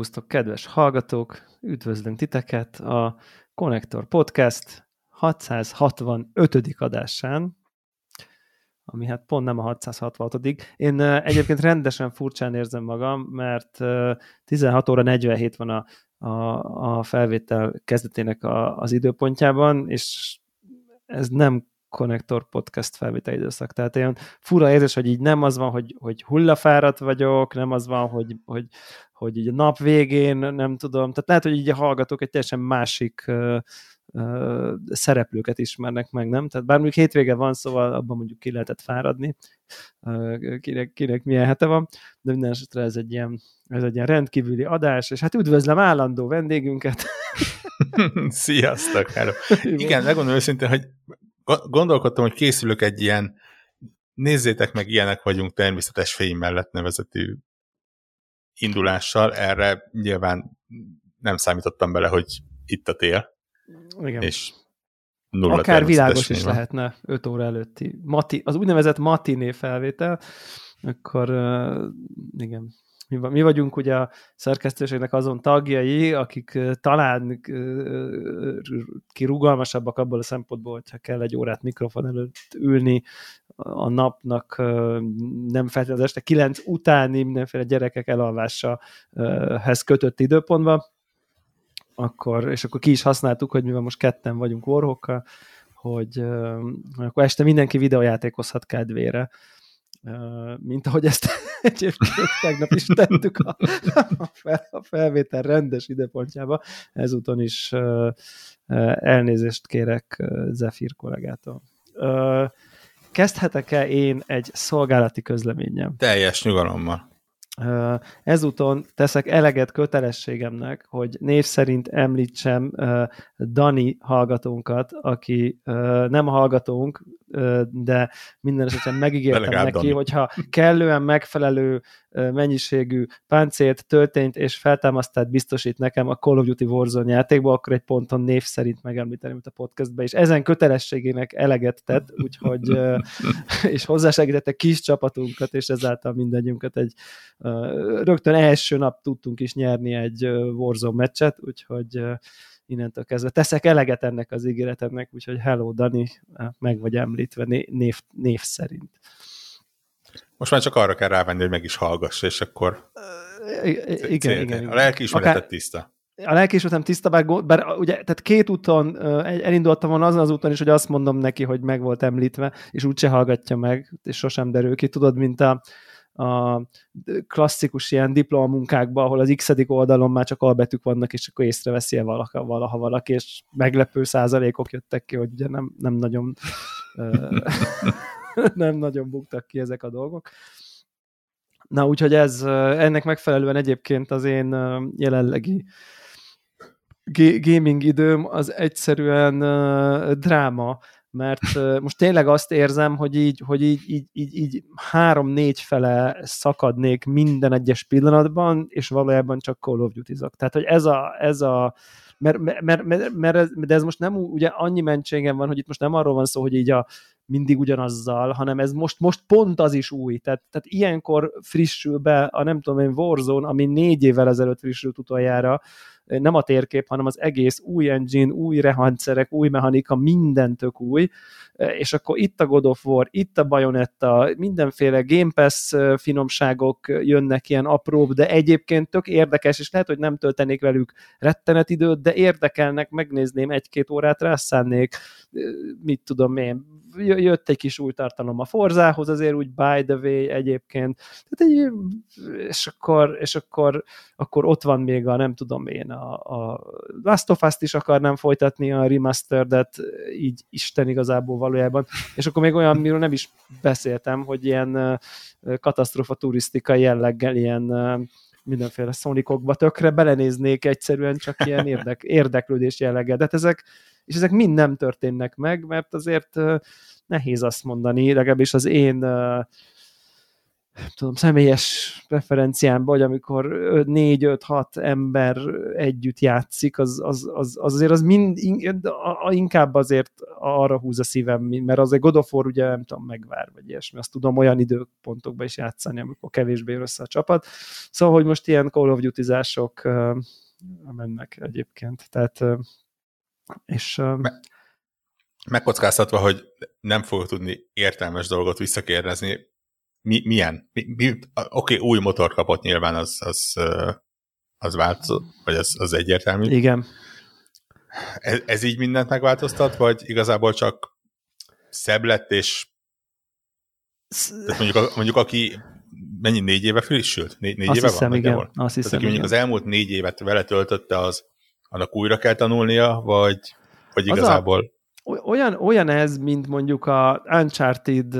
Szerbusztok, kedves hallgatók! Üdvözlünk titeket a Connector Podcast 665. adásán, ami hát pont nem a 666. Én egyébként rendesen furcsán érzem magam, mert 16 óra 47 van a, a, a felvétel kezdetének a, az időpontjában, és ez nem Connector Podcast felvétel időszak. Tehát olyan fura érzés, hogy így nem az van, hogy, hogy hullafáradt vagyok, nem az van, hogy, hogy, hogy így a nap végén, nem tudom, tehát lehet, hogy így a hallgatók egy teljesen másik uh, uh, szereplőket ismernek meg, nem? Tehát bár mondjuk hétvége van, szóval abban mondjuk ki lehetett fáradni, uh, kinek, kinek milyen hete van, de minden esetre ez egy ilyen, ez egy ilyen rendkívüli adás, és hát üdvözlem állandó vendégünket. Sziasztok, hello. Igen, megmondom őszintén, hogy gondolkodtam, hogy készülök egy ilyen nézzétek meg, ilyenek vagyunk természetes fény mellett nevezetű indulással, erre nyilván nem számítottam bele, hogy itt a tél. Igen. És nulla Akár világos is van. lehetne 5 óra előtti. Mati, az úgynevezett matiné felvétel, akkor uh, igen, mi, mi vagyunk ugye a szerkesztőségnek azon tagjai, akik talán ki rugalmasabbak abból a szempontból, hogyha kell egy órát mikrofon előtt ülni, a napnak nem feltétlenül este kilenc utáni mindenféle gyerekek elalvásahez kötött időpontban, akkor, és akkor ki is használtuk, hogy mivel most ketten vagyunk warhokkal, hogy akkor este mindenki videójátékozhat kedvére mint ahogy ezt egyébként tegnap is tettük a, a felvétel rendes időpontjába. Ezúton is elnézést kérek Zephyr kollégától. Kezdhetek-e én egy szolgálati közleményem? Teljes nyugalommal. Ezúton teszek eleget kötelességemnek, hogy név szerint említsem Dani hallgatónkat, aki nem hallgatónk, de minden esetben megígértem neki, hogyha kellően megfelelő mennyiségű páncélt, töltényt és feltámasztát biztosít nekem a Call of Duty Warzone játékba, akkor egy ponton név szerint megemlíteném itt a podcastbe, és ezen kötelességének eleget tett, úgyhogy és hozzásegítette kis csapatunkat, és ezáltal mindegyünket egy rögtön első nap tudtunk is nyerni egy Warzone meccset, úgyhogy innentől kezdve teszek eleget ennek az ígéretemnek, úgyhogy hello Dani, meg vagy említve név, név szerint. Most már csak arra kell rávenni, hogy meg is hallgass, és akkor igen, igen, igen. A lelkiismeretet Akár... tiszta a lelkiismeretem tiszta, bár, bár ugye, tehát két úton elindultam volna azon az úton is, hogy azt mondom neki, hogy meg volt említve, és úgyse hallgatja meg, és sosem derül ki. Tudod, mint a, a klasszikus ilyen diplomamunkákban, ahol az x oldalon már csak albetűk vannak, és akkor észreveszi -e valaha, valaha valaki, és meglepő százalékok jöttek ki, hogy ugye nem, nem nagyon nem nagyon buktak ki ezek a dolgok. Na, úgyhogy ez, ennek megfelelően egyébként az én jelenlegi gaming időm az egyszerűen dráma, mert most tényleg azt érzem, hogy így, hogy így, így, így, így három-négy fele szakadnék minden egyes pillanatban, és valójában csak Call of duty -zok. Tehát, hogy ez a, ez a mert, mert, mert, mert, ez, de ez most nem ugye annyi mentségem van, hogy itt most nem arról van szó, hogy így a mindig ugyanazzal, hanem ez most, most pont az is új. Tehát, tehát ilyenkor frissül be a nem tudom én Warzone, ami négy évvel ezelőtt frissült utoljára, nem a térkép, hanem az egész új engine, új rehangszerek, új mechanika, minden tök új, és akkor itt a God of War, itt a Bayonetta, mindenféle Game Pass finomságok jönnek ilyen apróbb, de egyébként tök érdekes, és lehet, hogy nem töltenék velük rettenet időt, de érdekelnek, megnézném egy-két órát, rászánnék, mit tudom én, jött egy kis új tartalom a Forzához, azért úgy by the way egyébként, tehát egy, és akkor, és akkor, akkor ott van még a, nem tudom én, a, a Last of Us-t is akarnám folytatni a remasteredet, így Isten igazából valójában, és akkor még olyan, miről nem is beszéltem, hogy ilyen katasztrofa turisztikai jelleggel ilyen mindenféle szonikokba tökre belenéznék egyszerűen csak ilyen érdek, érdeklődés jelleggel. De hát ezek, és ezek mind nem történnek meg, mert azért nehéz azt mondani, legalábbis az én tudom, személyes preferenciámba, hogy amikor 4-5-6 ember együtt játszik, az, az, az, az azért az mind, inkább azért arra húz a szívem, mert azért God of War ugye nem tudom, megvár, vagy ilyesmi, azt tudom olyan időpontokban is játszani, amikor kevésbé jön össze a csapat. Szóval, hogy most ilyen Call of Duty-zások mennek egyébként, tehát és uh, megkockáztatva, hogy nem fogok tudni értelmes dolgot visszakérdezni, mi, milyen? Mi, mi, Oké, okay, új motor kapott nyilván, az, az, az változott, vagy az, az egyértelmű. Igen. Ez, ez így mindent megváltoztat, vagy igazából csak szebb lett, és tehát mondjuk, mondjuk aki mennyi, négy éve frissült? Négy, négy azt éve hiszem, van? Igen. Azt hiszem, Tehát, aki mondjuk az elmúlt négy évet vele töltötte, az annak újra kell tanulnia, vagy, vagy igazából olyan, olyan ez, mint mondjuk a Uncharted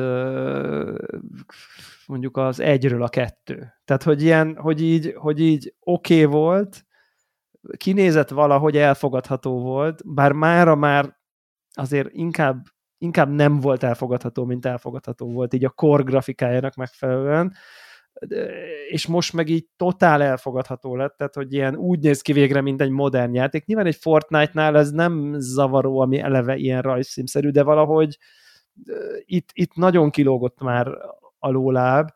mondjuk az egyről a kettő. Tehát, hogy ilyen, hogy így, hogy így oké okay volt, kinézett valahogy elfogadható volt, bár mára már azért inkább, inkább nem volt elfogadható, mint elfogadható volt így a core grafikájának megfelelően, és most meg így totál elfogadható lett, tehát hogy ilyen úgy néz ki végre, mint egy modern játék. Nyilván egy Fortnite-nál ez nem zavaró, ami eleve ilyen rajzszímszerű, de valahogy itt, itt nagyon kilógott már a lóláb,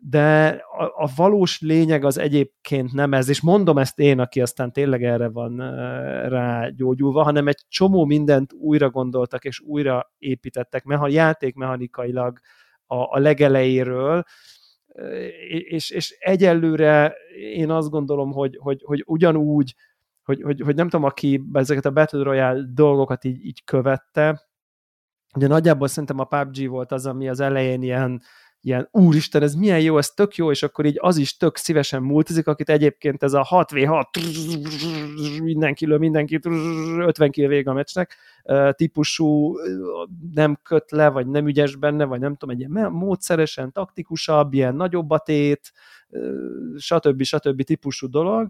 de a, a valós lényeg az egyébként nem ez, és mondom ezt én, aki aztán tényleg erre van rá gyógyulva, hanem egy csomó mindent újra gondoltak, és újra építettek, meha, játékmechanikailag a, a legelejéről, és, és egyelőre én azt gondolom, hogy, hogy, hogy ugyanúgy, hogy, hogy, hogy nem tudom, aki ezeket a Battle Royale dolgokat így, így követte, ugye nagyjából szerintem a PUBG volt az, ami az elején ilyen, ilyen úristen, ez milyen jó, ez tök jó, és akkor így az is tök szívesen multizik, akit egyébként ez a 6v6 mindenki lő mindenkit 50 kill vége a meccsnek típusú nem köt le, vagy nem ügyes benne, vagy nem tudom, egy ilyen módszeresen, taktikusabb, ilyen nagyobb a tét, stb. stb. típusú dolog,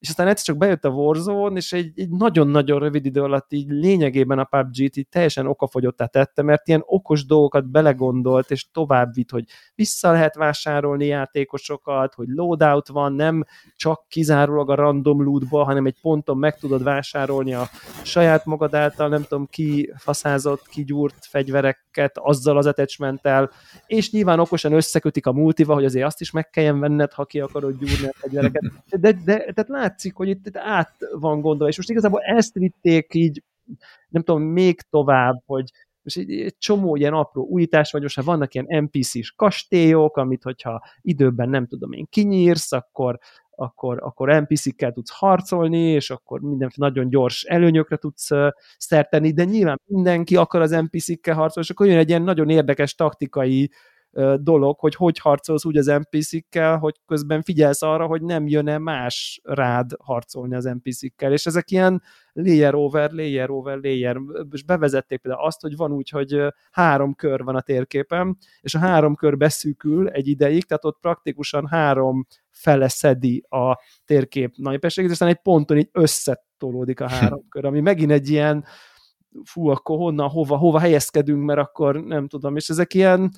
és aztán egyszer csak bejött a Warzone, és egy, egy nagyon-nagyon rövid idő alatt így lényegében a PUBG-t így teljesen okafogyottá tette, mert ilyen okos dolgokat belegondolt, és tovább vitt, hogy vissza lehet vásárolni játékosokat, hogy loadout van, nem csak kizárólag a random lootba, hanem egy ponton meg tudod vásárolni a saját magad által, nem tudom, ki faszázott, kigyúrt fegyvereket azzal az attachmenttel, és nyilván okosan összekötik a multival, hogy azért azt is meg kelljen venned, ha ki akarod gyúrni a fegyvereket. De, de, de tehát látszik, hogy itt, itt át van gondolva, és most igazából ezt vitték így, nem tudom, még tovább, hogy most egy, egy csomó ilyen apró újítás, vagy most ha vannak ilyen NPC-s kastélyok, amit hogyha időben nem tudom én kinyírsz, akkor, akkor, akkor NPC-kkel tudsz harcolni, és akkor mindenféle nagyon gyors előnyökre tudsz szerteni, de nyilván mindenki akar az NPC-kkel harcolni, és akkor jön egy ilyen nagyon érdekes taktikai dolog, hogy hogy harcolsz úgy az NPC-kkel, hogy közben figyelsz arra, hogy nem jön-e más rád harcolni az NPC-kkel, és ezek ilyen layer over, layer over, layer, és bevezették például azt, hogy van úgy, hogy három kör van a térképen, és a három kör beszűkül egy ideig, tehát ott praktikusan három fele szedi a térkép nagypességét, aztán egy ponton így összetolódik a három kör, ami megint egy ilyen fú, akkor honnan, hova, hova helyezkedünk, mert akkor nem tudom, és ezek ilyen,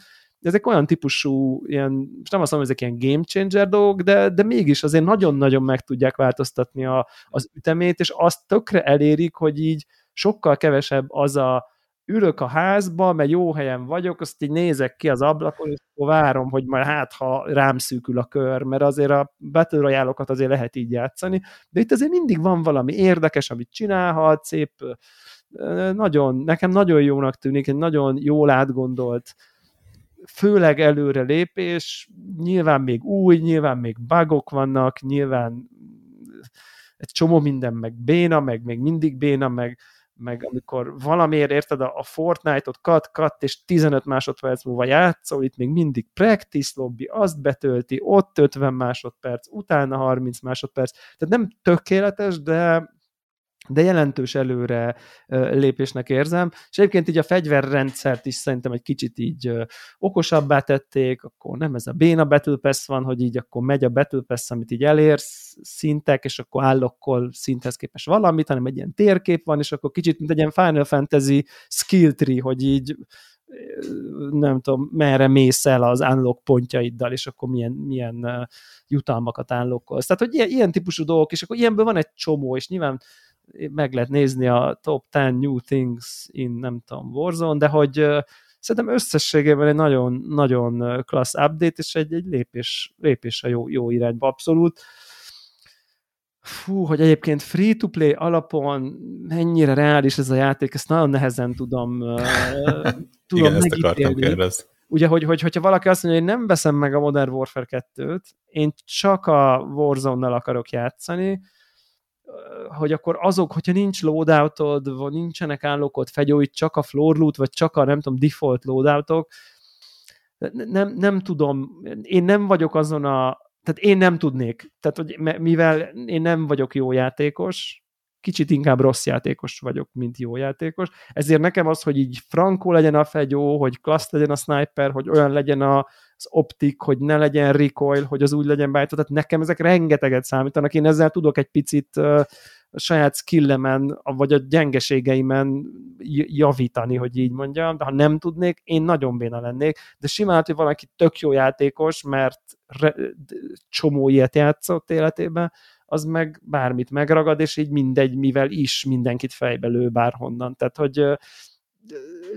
ezek olyan típusú, ilyen, most nem azt mondom, hogy ezek ilyen game changer dolgok, de, de mégis azért nagyon-nagyon meg tudják változtatni a, az ütemét, és azt tökre elérik, hogy így sokkal kevesebb az a ülök a házba, mert jó helyen vagyok, azt így nézek ki az ablakon, és akkor várom, hogy majd hát, ha rám szűkül a kör, mert azért a Battle royale azért lehet így játszani, de itt azért mindig van valami érdekes, amit csinálhat, szép, nagyon, nekem nagyon jónak tűnik, egy nagyon jól átgondolt főleg előre lépés, nyilván még új, nyilván még bugok vannak, nyilván egy csomó minden meg béna, meg még mindig béna, meg, meg amikor valamiért érted a, a Fortnite-ot kat, kat, és 15 másodperc múlva játszol, itt még mindig practice lobby, azt betölti, ott 50 másodperc, utána 30 másodperc, tehát nem tökéletes, de de jelentős előre lépésnek érzem, és egyébként így a fegyverrendszert is szerintem egy kicsit így okosabbá tették, akkor nem ez a béna Battle Pass van, hogy így akkor megy a Battle Pass, amit így elérsz szintek, és akkor állokkol szinthez képes valamit, hanem egy ilyen térkép van, és akkor kicsit, mint egy ilyen Final Fantasy skill tree, hogy így nem tudom, merre mész el az unlock pontjaiddal, és akkor milyen, milyen jutalmakat unlockolsz. Tehát, hogy ilyen, ilyen típusú dolgok, és akkor ilyenből van egy csomó, és nyilván meg lehet nézni a top 10 new things in, nem tudom, Warzone, de hogy szerintem összességében egy nagyon, nagyon klassz update, és egy, egy lépés, lépés a jó, jó irányba abszolút. Fú, hogy egyébként free-to-play alapon mennyire reális ez a játék, ezt nagyon nehezen tudom, tudom Igen, ezt akartam kérdezni. Ugye, hogy, hogy, hogyha valaki azt mondja, hogy nem veszem meg a Modern Warfare 2-t, én csak a Warzone-nal akarok játszani, hogy akkor azok, hogyha nincs loadoutod, vagy nincsenek állókod fegyóid, csak a floor loot, vagy csak a nem tudom, default loadoutok, nem, nem tudom, én nem vagyok azon a, tehát én nem tudnék, tehát hogy mivel én nem vagyok jó játékos, kicsit inkább rossz játékos vagyok, mint jó játékos, ezért nekem az, hogy így frankó legyen a fegyó, hogy klassz legyen a sniper, hogy olyan legyen a, az optik, hogy ne legyen recoil, hogy az úgy legyen beállítva, tehát nekem ezek rengeteget számítanak, én ezzel tudok egy picit a saját skillemen, vagy a gyengeségeimen javítani, hogy így mondjam, de ha nem tudnék, én nagyon béna lennék, de simán, hogy valaki tök jó játékos, mert re, csomó ilyet játszott életében, az meg bármit megragad, és így mindegy, mivel is mindenkit fejbe lő bárhonnan. Tehát, hogy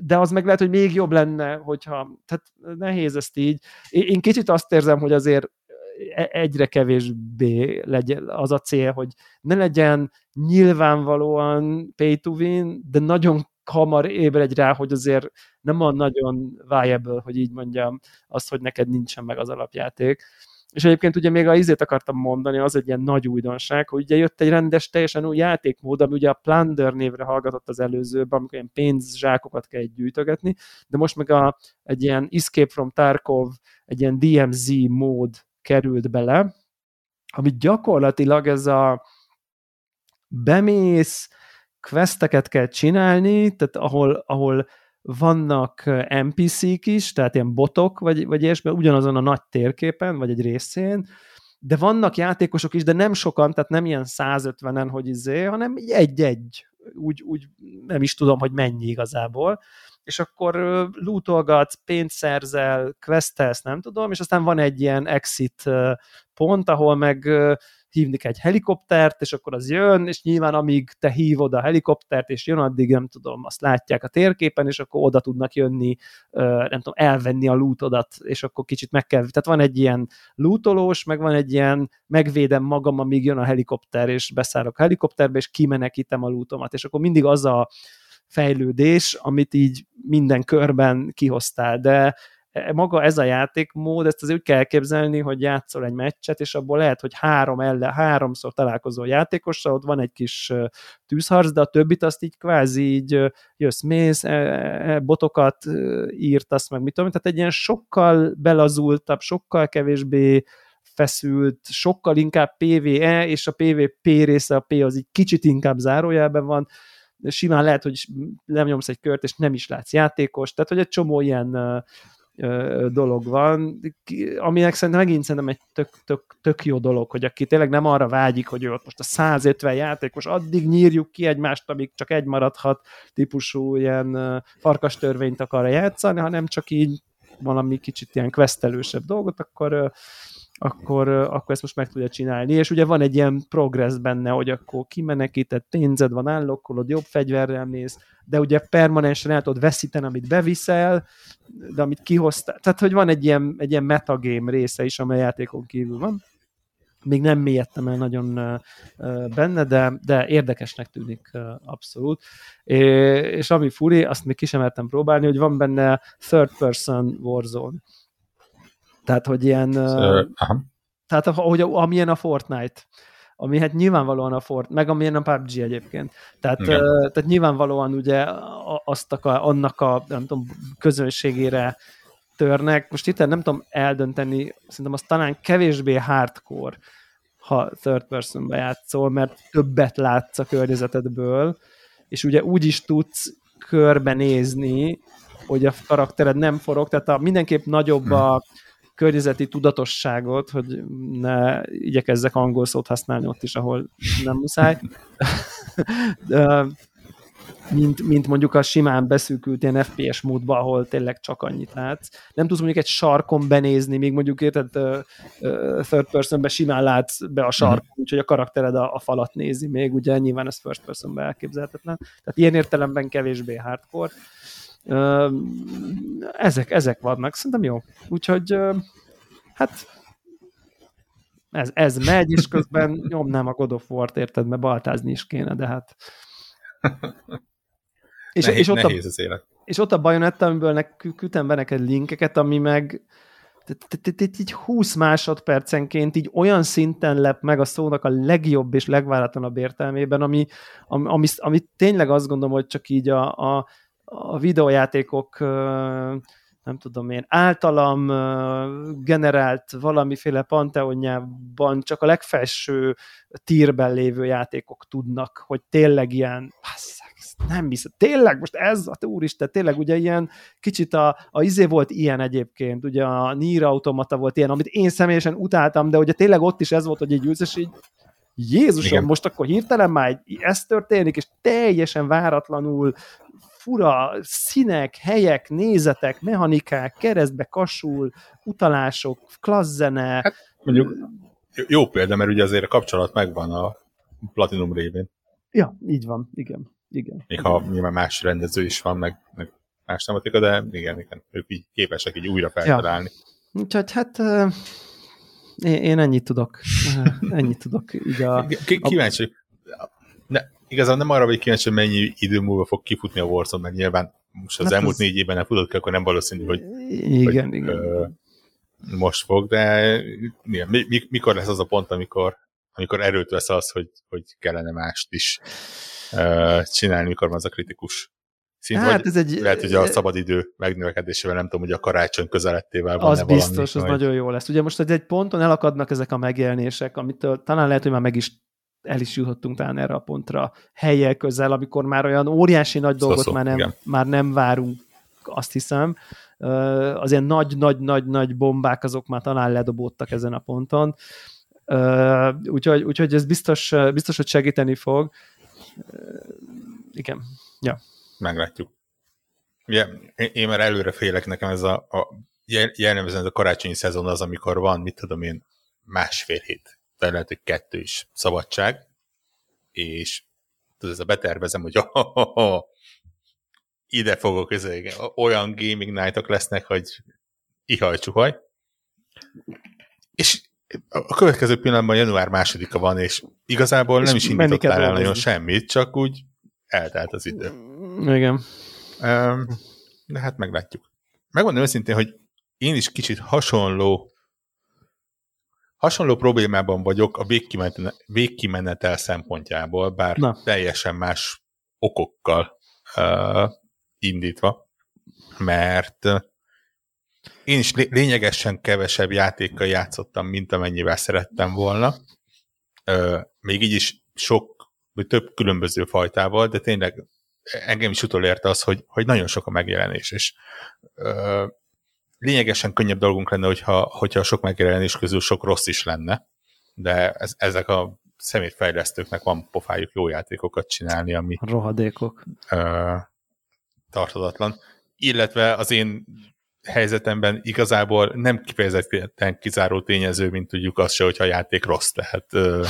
de az meg lehet, hogy még jobb lenne, hogyha, tehát nehéz ezt így. Én kicsit azt érzem, hogy azért e, egyre kevésbé legyen az a cél, hogy ne legyen nyilvánvalóan pay to win, de nagyon hamar ébredj rá, hogy azért nem a nagyon viable, hogy így mondjam, az, hogy neked nincsen meg az alapjáték. És egyébként ugye még a izét akartam mondani, az egy ilyen nagy újdonság, hogy ugye jött egy rendes, teljesen új játékmód, ami ugye a Plunder névre hallgatott az előzőben, amikor ilyen pénzzsákokat kell gyűjtögetni, de most meg a, egy ilyen Escape from Tarkov, egy ilyen DMZ mód került bele, ami gyakorlatilag ez a bemész, questeket kell csinálni, tehát ahol, ahol vannak NPC-k is, tehát ilyen botok, vagy, vagy ilyesmi, ugyanazon a nagy térképen, vagy egy részén, de vannak játékosok is, de nem sokan, tehát nem ilyen 150-en, hogy izé, hanem egy-egy, úgy, úgy nem is tudom, hogy mennyi igazából, és akkor lootolgatsz, pénzt szerzel, questelsz, nem tudom, és aztán van egy ilyen exit pont, ahol meg hívni egy helikoptert, és akkor az jön, és nyilván amíg te hívod a helikoptert, és jön, addig nem tudom, azt látják a térképen, és akkor oda tudnak jönni, nem tudom, elvenni a lootodat, és akkor kicsit meg kell, tehát van egy ilyen lootolós, meg van egy ilyen megvédem magam, amíg jön a helikopter, és beszállok a helikopterbe, és kimenekítem a lootomat, és akkor mindig az a fejlődés, amit így minden körben kihoztál, de maga ez a játékmód, ezt azért úgy kell elképzelni, hogy játszol egy meccset, és abból lehet, hogy három ellen, háromszor találkozol játékossal, ott van egy kis tűzharc, de a többit azt így kvázi így jössz, mész, e, e, botokat írtasz, meg mit tudom, tehát egy ilyen sokkal belazultabb, sokkal kevésbé feszült, sokkal inkább PvE, és a PvP része, a P az így kicsit inkább zárójelben van, simán lehet, hogy nem nyomsz egy kört, és nem is látsz játékos, tehát hogy egy csomó ilyen dolog van, aminek szerintem megint szerintem egy tök, tök, tök jó dolog, hogy aki tényleg nem arra vágyik, hogy ő ott most a 150 játékos, addig nyírjuk ki egymást, amíg csak egy maradhat típusú ilyen farkas törvényt akar játszani, hanem csak így valami kicsit ilyen questelősebb dolgot, akkor akkor, akkor ezt most meg tudja csinálni. És ugye van egy ilyen progress benne, hogy akkor kimenekített pénzed van, állokkolod, jobb fegyverrel mész, de ugye permanensen el tudod veszíteni, amit beviszel, de amit kihoztál. Tehát, hogy van egy ilyen, egy ilyen metagame része is, amely játékon kívül van. Még nem mélyedtem el nagyon benne, de, de érdekesnek tűnik abszolút. És ami furi, azt még ki sem próbálni, hogy van benne third person Warzone tehát, hogy ilyen... Szóval, aha. Tehát, ahogy, amilyen a Fortnite ami hát nyilvánvalóan a Fort, meg amilyen a PUBG egyébként. Tehát, uh, tehát nyilvánvalóan ugye azt a, annak a nem tudom, közönségére törnek. Most itt nem tudom eldönteni, szerintem az talán kevésbé hardcore, ha third person játszol, mert többet látsz a környezetedből, és ugye úgy is tudsz körbenézni, hogy a karaktered nem forog, tehát a, mindenképp nagyobb a, hmm környezeti tudatosságot, hogy ne igyekezzek angol szót használni ott is, ahol nem muszáj. De, mint, mint mondjuk a simán beszűkült ilyen FPS módban, ahol tényleg csak annyit látsz. Nem tudsz mondjuk egy sarkon benézni, még mondjuk érted third personbe simán látsz be a sarkon, mm. úgyhogy a karaktered a, a falat nézi még, ugye nyilván ez first personbe elképzelhetetlen. Tehát ilyen értelemben kevésbé hardcore. Ezek, ezek vannak, szerintem jó. Úgyhogy hát ez, ez megy, és közben nyomnám a God of War-t, érted, mert baltázni is kéne, de hát és, nehéz, és, ott nehéz az élet. És ott a Bayonetta, amiből küldtem be neked linkeket, ami meg így 20 másodpercenként így olyan szinten lep meg a szónak a legjobb és legváratlanabb értelmében, ami, ami, ami, ami tényleg azt gondolom, hogy csak így a, a, a videójátékok nem tudom én, általam generált valamiféle panteonjában csak a legfelső tírben lévő játékok tudnak, hogy tényleg ilyen, nem hiszem, tényleg most ez, a úristen, tényleg ugye ilyen kicsit a, a izé volt ilyen egyébként, ugye a Nier Automata volt ilyen, amit én személyesen utáltam, de ugye tényleg ott is ez volt, hogy így ülsz, és így Jézusom, Igen. most akkor hirtelen már ez történik, és teljesen váratlanul fura színek, helyek, nézetek, mechanikák, keresztbe kasul, utalások, klassz zene. Hát mondjuk jó példa, mert ugye azért a kapcsolat megvan a Platinum révén. Ja, így van, igen. igen. Még ha nyilván más rendező is van, meg, meg más tematika, de igen, igen, ők így képesek így újra feltalálni. Ja. Úgyhogy hát én, ennyit tudok. ennyit tudok. Így a, Kíváncsi. Ne, igazán nem arra vagy kíváncsi, hogy mennyi idő múlva fog kifutni a Warzone, meg nyilván most az hát elmúlt az... négy évben nem futott ki, akkor nem valószínű, hogy, igen, hogy igen. Ö, most fog, de igen, mi, mikor lesz az a pont, amikor, amikor erőt vesz az, hogy, hogy kellene mást is ö, csinálni, mikor van az a kritikus szint, hát ez egy, lehet, hogy a szabadidő megnövekedésével, nem tudom, hogy a karácsony közelettével van Az biztos, valami, az nagyon jó lesz. Ugye most egy ponton elakadnak ezek a megjelenések, amitől talán lehet, hogy már meg is el is jutottunk talán erre a pontra helyek közel, amikor már olyan óriási nagy dolgot már, nem, már nem várunk, azt hiszem. Az ilyen nagy-nagy-nagy-nagy bombák azok már talán ledobódtak ezen a ponton. Úgyhogy, úgyhogy ez biztos, biztos, hogy segíteni fog. Igen. Ja. Meglátjuk. Ugye, én már előre félek, nekem ez a, a jellemzően ez a karácsonyi szezon az, amikor van, mit tudom én, másfél hét de lehet, hogy kettő is szabadság, és tudod, ez a betervezem, hogy oh, oh, oh, ide fogok, ez, olyan gaming nightok lesznek, hogy ihaj csuhaj. És a következő pillanatban január másodika van, és igazából és nem is indítottál el nagyon semmit, csak úgy eltelt az idő. Igen. De hát meglátjuk. Megmondom őszintén, hogy én is kicsit hasonló Hasonló problémában vagyok a végkimenetel szempontjából, bár Na. teljesen más okokkal uh, indítva, mert én is lényegesen kevesebb játékkal játszottam, mint amennyivel szerettem volna. Uh, még így is sok, vagy több különböző fajtával, de tényleg engem is utolérte az, hogy, hogy nagyon sok a megjelenés, és uh, lényegesen könnyebb dolgunk lenne, hogyha, hogyha sok megjelenés közül sok rossz is lenne, de ez, ezek a szemétfejlesztőknek van pofájuk jó játékokat csinálni, ami rohadékok ö, tartadatlan. Illetve az én helyzetemben igazából nem kifejezetten kizáró tényező, mint tudjuk azt se, hogyha a játék rossz, tehát ö,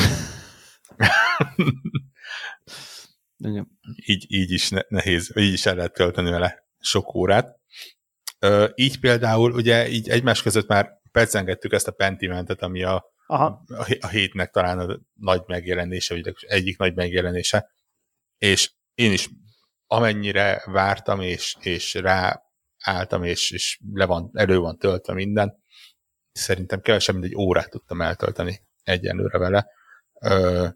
így, így is nehéz, így is el lehet tölteni vele sok órát. Így például ugye így egymás között már percengettük ezt a Pentimentet, ami a, Aha. a hétnek talán a nagy megjelenése, vagy egyik nagy megjelenése, és én is amennyire vártam, és, és rá álltam, és, és le van, elő van töltve minden, szerintem kevesebb, mint egy órát tudtam eltölteni egyenlőre vele. Ö,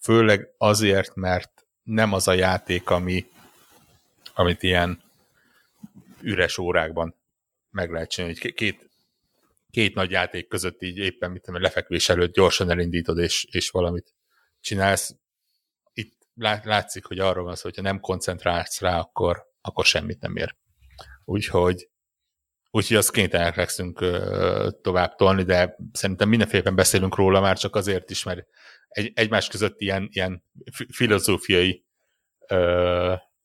főleg azért, mert nem az a játék, ami, amit ilyen üres órákban meg lehet csinálni, hogy két, két nagy játék között így éppen mit tudom, lefekvés előtt gyorsan elindítod, és, és valamit csinálsz. Itt látszik, hogy arról van szó, hogyha nem koncentrálsz rá, akkor, akkor semmit nem ér. Úgyhogy Úgyhogy azt kénytelenek leszünk tovább tolni, de szerintem mindenféleképpen beszélünk róla már csak azért is, mert egy, egymás között ilyen, ilyen filozófiai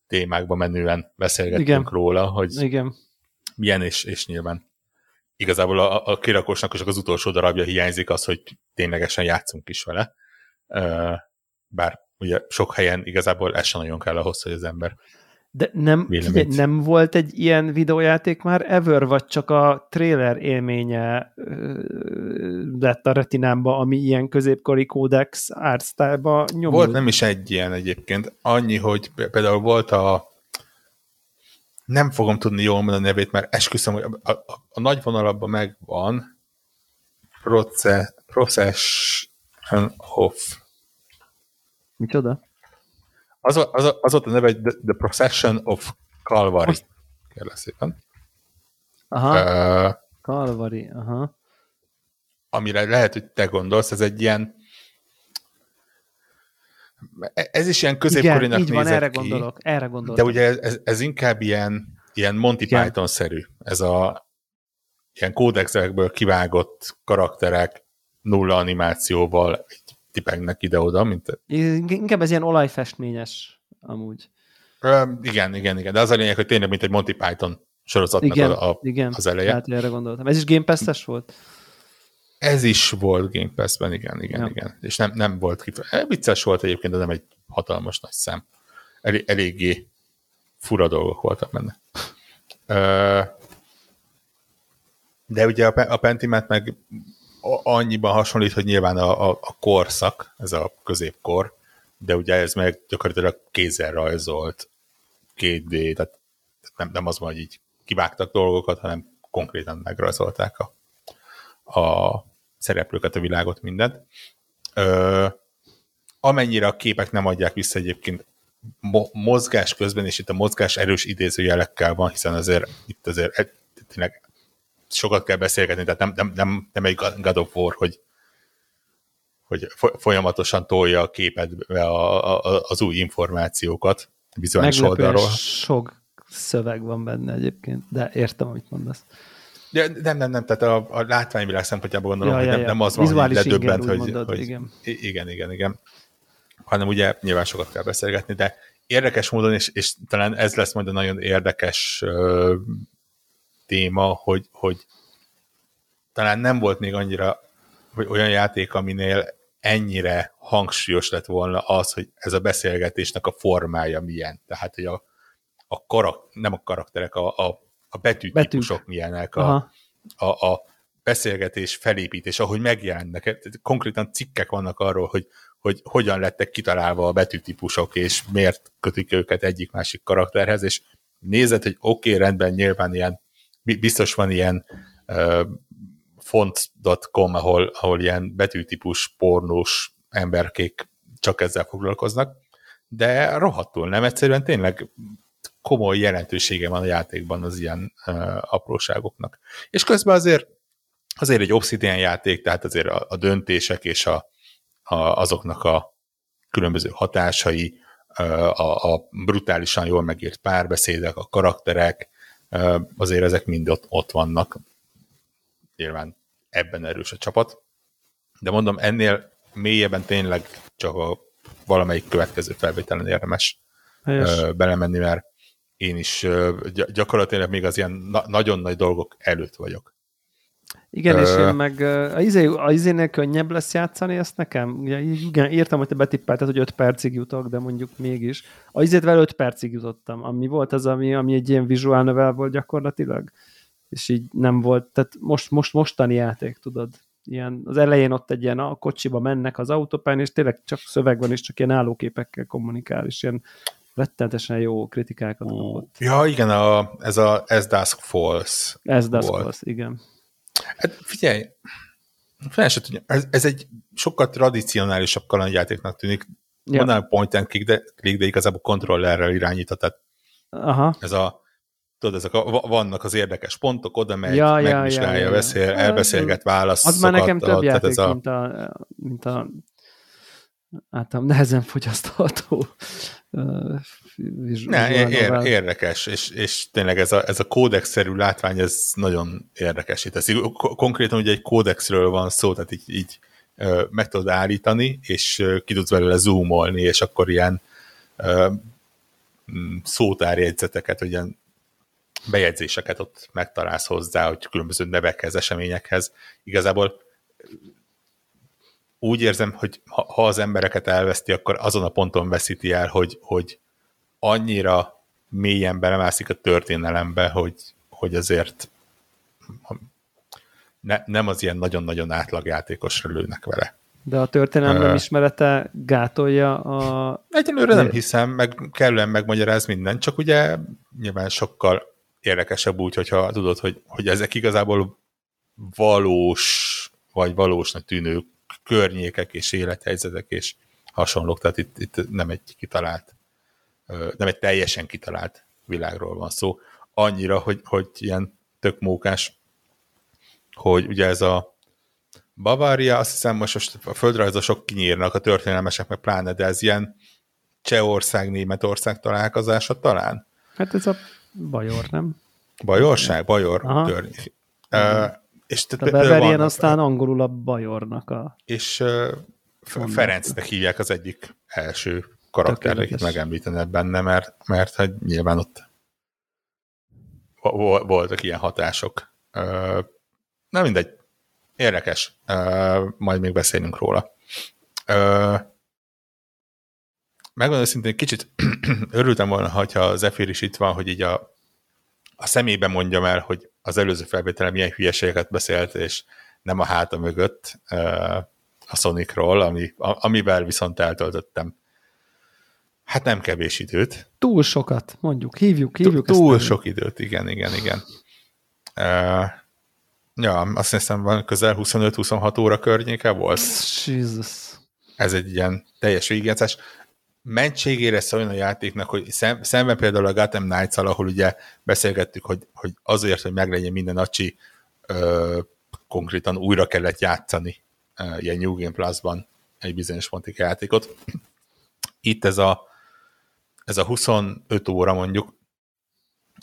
témákba menően beszélgettünk Igen. róla, hogy Igen. milyen, és, és nyilván igazából a, a kirakósnak csak az utolsó darabja hiányzik az, hogy ténylegesen játszunk is vele. Bár ugye sok helyen igazából ez sem nagyon kell ahhoz, hogy az ember De nem, figyelj, nem volt egy ilyen videójáték már ever, vagy csak a trailer élménye lett a retinámba, ami ilyen középkori kódex artstyle-ba nyomult? Volt nem is egy ilyen egyébként. Annyi, hogy például volt a nem fogom tudni jól mondani a nevét, mert esküszöm, hogy a, a, a nagy vonalabban megvan proce, Procession of Micsoda? Az, az, az volt a neve, hogy The, the Procession of Calvary. Kérlek szépen. Aha, Uh, Calvary, aha. amire lehet, hogy te gondolsz, ez egy ilyen ez is ilyen Igen, középkorinak így van, nézett erre ki. gondolok, erre gondolok. De ugye ez, ez, inkább ilyen, ilyen Monty Igen. Python-szerű. Ez a ilyen kódexekből kivágott karakterek nulla animációval tipegnek ide-oda, mint Inkább ez ilyen olajfestményes, amúgy. Ö, igen, igen, igen. De az a lényeg, hogy tényleg mint egy Monty Python sorozatnak Igen, a, a, igen. az eleje. Hát erre gondoltam. Ez is Game Pass-es volt? Ez is volt Game Pass-ben, igen, igen, Ja. igen. És nem, nem volt kifejezetten. Vicces volt egyébként, de nem egy hatalmas nagy szám. Elég, eléggé fura dolgok voltak benne. Ö, De ugye a, a Pentiment meg annyiban hasonlít, hogy nyilván a, a, a korszak, ez a középkor, de ugye ez meg gyakorlatilag kézzel rajzolt 2D, tehát nem, nem az van, hogy így kivágtak dolgokat, hanem konkrétan megrajzolták a, a szereplőket, a világot, mindent. Ö, amennyire a képek nem adják vissza egyébként mo- mozgás közben, és itt a mozgás erős idézőjelekkel van, hiszen azért itt azért tényleg sokat kell beszélgetni, tehát nem, nem, nem, nem egy God of War, hogy, hogy fo- folyamatosan tolja a képedbe a, a, az új információkat vizuális Meglepően oldalról. sok szöveg van benne egyébként, de értem, amit mondasz. De nem, nem, nem, tehát a, a látványvilág szempontjából gondolom, Ja, hogy ja, nem, ja. nem az van, hogy ledöbbent, hogy, mondod, hogy igen. igen, igen, igen. Hanem ugye nyilván sokat kell beszélgetni, de érdekes módon, és, és talán ez lesz majd a nagyon érdekes ö, téma, hogy, hogy talán nem volt még annyira vagy olyan játék, aminél ennyire hangsúlyos lett volna az, hogy ez a beszélgetésnek a formája milyen. Tehát, hogy a, a karak, nem a karakterek, a, a, a betűtípusok Betűk. milyenek, a, Aha. a, a beszélgetés felépítés, ahogy megjelennek. Konkrétan cikkek vannak arról, hogy, hogy hogyan lettek kitalálva a betűtípusok, és miért kötik őket egyik-másik karakterhez, és nézed, hogy oké, okay, rendben, nyilván ilyen, biztos van ilyen uh, font.com, ahol, ahol ilyen betűtípus pornós emberkék csak ezzel foglalkoznak, de rohadtul nem, egyszerűen tényleg komoly jelentősége van a játékban az ilyen uh, apróságoknak. És közben azért azért egy Obsidian játék, tehát azért a, a döntések és a, a, azoknak a különböző hatásai, a, a brutálisan jól megírt párbeszédek, a karakterek, azért ezek mind ott, ott vannak. Nyilván ebben erős a csapat. De mondom, ennél mélyebben tényleg csak a valamelyik következő felvételen érdemes Helyes. belemenni, mert én is gyakorlatilag még az ilyen na- nagyon nagy dolgok előtt vagyok. Igen, és én meg a, izé, a izénél könnyebb lesz játszani, ezt nekem, ugye, igen, írtam, hogy te betippelted, hogy 5 percig jutok, de mondjuk mégis. A izét vele 5 percig jutottam, ami volt az, ami, ami egy ilyen visual novel volt gyakorlatilag, és így nem volt, tehát most, most mostani játék, tudod, ilyen, az elején ott egy ilyen a kocsiba mennek az autópályán, és tényleg csak szöveg van, és csak ilyen állóképekkel kommunikál, és ilyen rettenetesen jó kritikákat kapott. Ja, igen, a, ez a As Dusk Falls. Ez Dusk. Falls, igen. Hát figyelj, fel se tudja, ez, ez egy sokkal tradicionálisabb kalandjátéknak tűnik. Ja. Mondanám point and click, de, click, de igazából kontrollerrel irányított, tehát Aha. ez a tudod, ezek a, va- vannak az érdekes pontok, oda megy, Ja, ja, megvizsgálja, ja, ja, ja. beszél, elbeszélget, válaszokat. Az már nekem több ad, tehát játék, ez a, mint a, mint a általán nehezen fogyasztható Ne, ér, ér, érdekes, és, és tényleg ez a, ez a kódex-szerű látvány, ez nagyon érdekes. Itt ez ko- konkrétan ugye egy kódexről van szó, tehát így, így meg tudod állítani, és ki tudsz belőle zoomolni, és akkor ilyen mm, szótárjegyzeteket, ugyan bejegyzéseket ott megtalálsz hozzá, hogy különböző nevekhez, eseményekhez. Igazából úgy érzem, hogy ha, ha az embereket elveszti, akkor azon a ponton veszíti el, hogy, hogy annyira mélyen belemászik a történelembe, hogy, hogy azért ne, nem az ilyen nagyon-nagyon átlagjátékosra lőnek vele. De a történelem nem ismerete gátolja a... Egyelőre nem hiszem, meg kellően megmagyaráz minden, csak ugye nyilván sokkal érdekesebb úgy, hogyha tudod, hogy, hogy ezek igazából valós, vagy valósnak tűnő környékek és élethelyzetek és hasonlók, tehát itt, itt nem egy kitalált, nem egy teljesen kitalált világról van szó. Annyira, hogy, hogy ilyen tök mókás, hogy ugye ez a Bavária, azt hiszem most, most a földrajzosok kinyírnak, a történelmesek meg pláne, de ez ilyen Csehország, Németország találkozása talán? Hát ez a Bajor, nem? Bajorság? Bajor környék. Uh, és a Bavarian aztán angolul a Bajornak a... És uh, Ferencnek hívják az egyik első karakter, akit megemlítened benne, mert, mert hogy nyilván ott voltak ilyen hatások. Uh, na mindegy, érdekes, uh, majd még beszélünk róla. Uh, megmondom őszintén, kicsit örültem volna, hogyha Zephyr is itt van, hogy így a, a szemébe mondjam el, hogy az előző felvételem milyen hülyeségeket beszélt, és nem a háta mögött a Sonicról, ami, amivel viszont eltöltöttem hát nem kevés időt. Túl sokat, mondjuk, hívjuk, hívjuk. Túl ezt sok időt, igen, igen, igen. Uh, ja, azt hiszem van közel 25-26 óra környéke volt. Jesus. Ez egy ilyen teljes végigjátszás mentségére szóljon a játéknak, hogy szem, szemben például a Gotham knights ahol ugye beszélgettük, hogy, hogy azért, hogy meglegyen minden acsi, ö, konkrétan újra kellett játszani ö, ilyen New Game Plus-ban egy bizonyos pontig játékot. Itt ez a, ez a 25 óra mondjuk,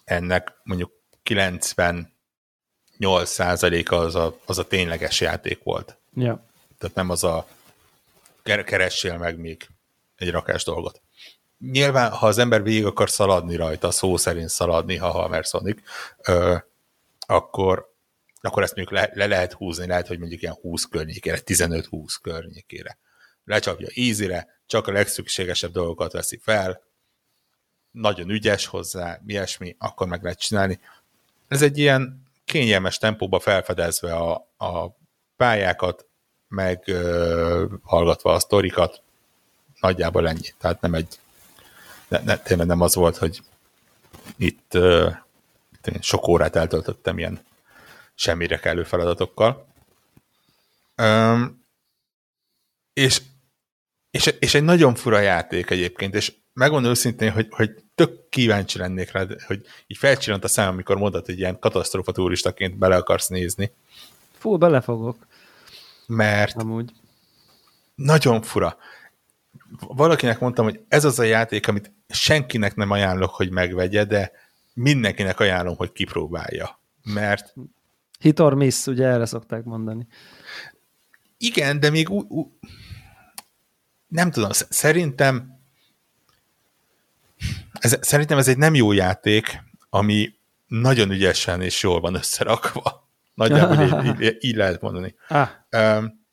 ennek mondjuk 98 százaléka az a, az a tényleges játék volt. Ja. Tehát nem az a keressél meg még egy rakás dolgot. Nyilván, ha az ember végig akar szaladni rajta, szó szerint szaladni, ha Hammer Sonic, ö, akkor, akkor ezt mondjuk le, le lehet húzni, lehet, hogy mondjuk ilyen 20 környékére, 15-20 környékére. Lecsapja ízire, csak a legszükségesebb dolgokat veszi fel, nagyon ügyes hozzá, ilyesmi, akkor meg lehet csinálni. Ez egy ilyen kényelmes tempóba felfedezve a, a pályákat, meg ö, hallgatva a sztorikat, nagyjából ennyi. Tehát nem egy, ne, ne, tényleg nem az volt, hogy itt uh, sok órát eltöltöttem ilyen semmire kellő feladatokkal. Um, és, és, és egy nagyon fura játék egyébként, és megmondom őszintén, hogy, hogy tök kíváncsi lennék rá, hogy így felcsillant a szám, amikor mondod, hogy ilyen katasztrófa turistaként bele akarsz nézni. Fú, belefogok. Mert Amúgy. nagyon fura valakinek mondtam, hogy ez az a játék, amit senkinek nem ajánlok, hogy megvegye, de mindenkinek ajánlom, hogy kipróbálja. Mert... Hit or miss, ugye erre szokták mondani. Igen, de még ú- ú- nem tudom, szerintem ez, szerintem ez egy nem jó játék, ami nagyon ügyesen és jól van összerakva. Nagyjából így, így, így lehet mondani. Ah. Um,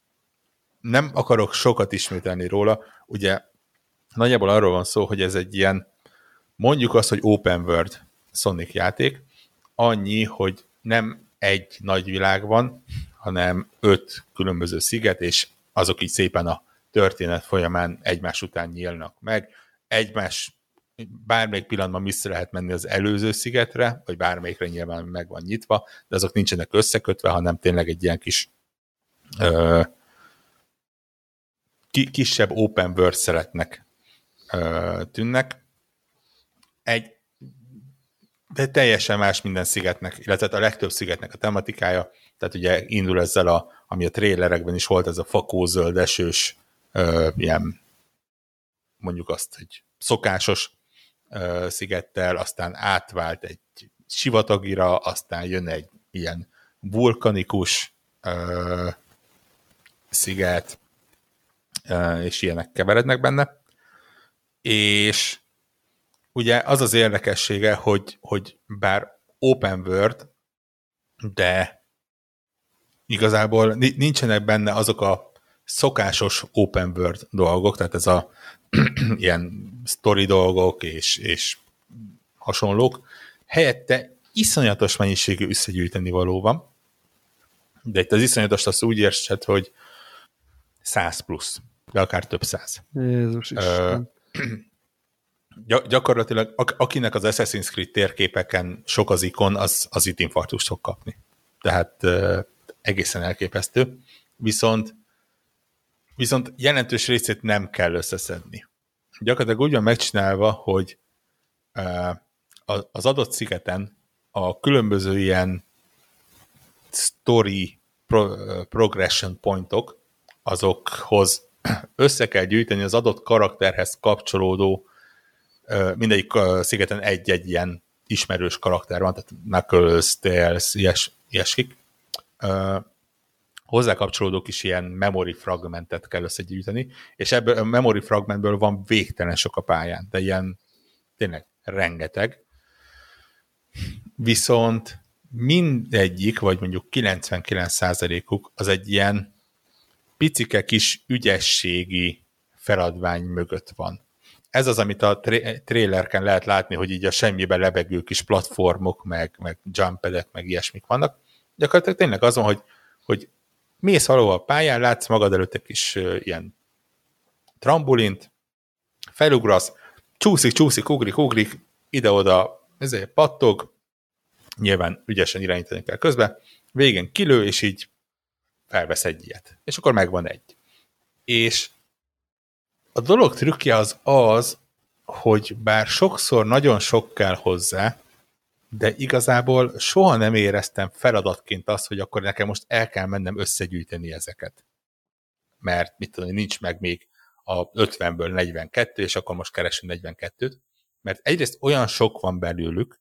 nem akarok sokat ismételni róla, ugye nagyjából arról van szó, hogy ez egy ilyen, mondjuk azt, hogy open world Sonic játék, annyi, hogy nem egy nagy világ van, hanem öt különböző sziget, és azok így szépen a történet folyamán egymás után nyílnak meg. Egymás bármelyik pillanatban vissza lehet menni az előző szigetre, vagy bármelyikre nyilván meg van nyitva, de azok nincsenek összekötve, hanem tényleg egy ilyen kis ö, kisebb open world szeretnek tűnnek. Egy, de teljesen más minden szigetnek, illetve a legtöbb szigetnek a tematikája, tehát ugye indul ezzel, a, ami a trailerekben is volt, ez a fakózöld esős, ö, ilyen mondjuk azt, hogy szokásos ö, szigettel, aztán átvált egy sivatagira, aztán jön egy ilyen vulkanikus ö, sziget, és ilyenek keverednek benne. És ugye az az érdekessége, hogy, hogy bár open world, de igazából nincsenek benne azok a szokásos open world dolgok, tehát ez a ilyen story dolgok és, és hasonlók, helyette iszonyatos mennyiségű összegyűjteni való van, de itt az iszonyatos azt úgy értsed, hogy 100 plusz, de akár több száz. Jézus Ö, gyakorlatilag akinek az Assassin's Creed térképeken sok az ikon, az, az itt infarktust fog kapni. Tehát egészen elképesztő. Viszont viszont jelentős részét nem kell összeszedni. Gyakorlatilag úgy van megcsinálva, hogy az adott szigeten a különböző ilyen story progression pointok, azokhoz össze kell gyűjteni az adott karakterhez kapcsolódó, mindegyik szigeten egy-egy ilyen ismerős karakter van, tehát Knuckles, Tails, ilyes, ilyesik hozzá kapcsolódó kis ilyen memory fragmentet kell összegyűjteni, és ebből a memory fragmentből van végtelen sok a pályán, de ilyen tényleg rengeteg. Viszont mindegyik, vagy mondjuk 99%-uk az egy ilyen picike kis ügyességi feladvány mögött van. Ez az, amit a tra- trailerken lehet látni, hogy így a semmibe lebegő kis platformok, meg, meg jumpadek, meg ilyesmik vannak. Gyakorlatilag tényleg azon, hogy, hogy mész valahol a pályán, látsz magad előtt egy kis uh, ilyen trambulint, felugrasz, csúszik, csúszik, ugrik, ugrik, ide-oda, ezért pattog, nyilván ügyesen irányítani kell közben, végén kilő, és így felvesz egy ilyet. És akkor megvan egy. És a dolog trükkje az az, hogy bár sokszor nagyon sok kell hozzá, de igazából soha nem éreztem feladatként azt, hogy akkor nekem most el kell mennem összegyűjteni ezeket. Mert mit tudom, nincs meg még a 50-ből 42, és akkor most keresünk 42-t, mert egyrészt olyan sok van belőlük,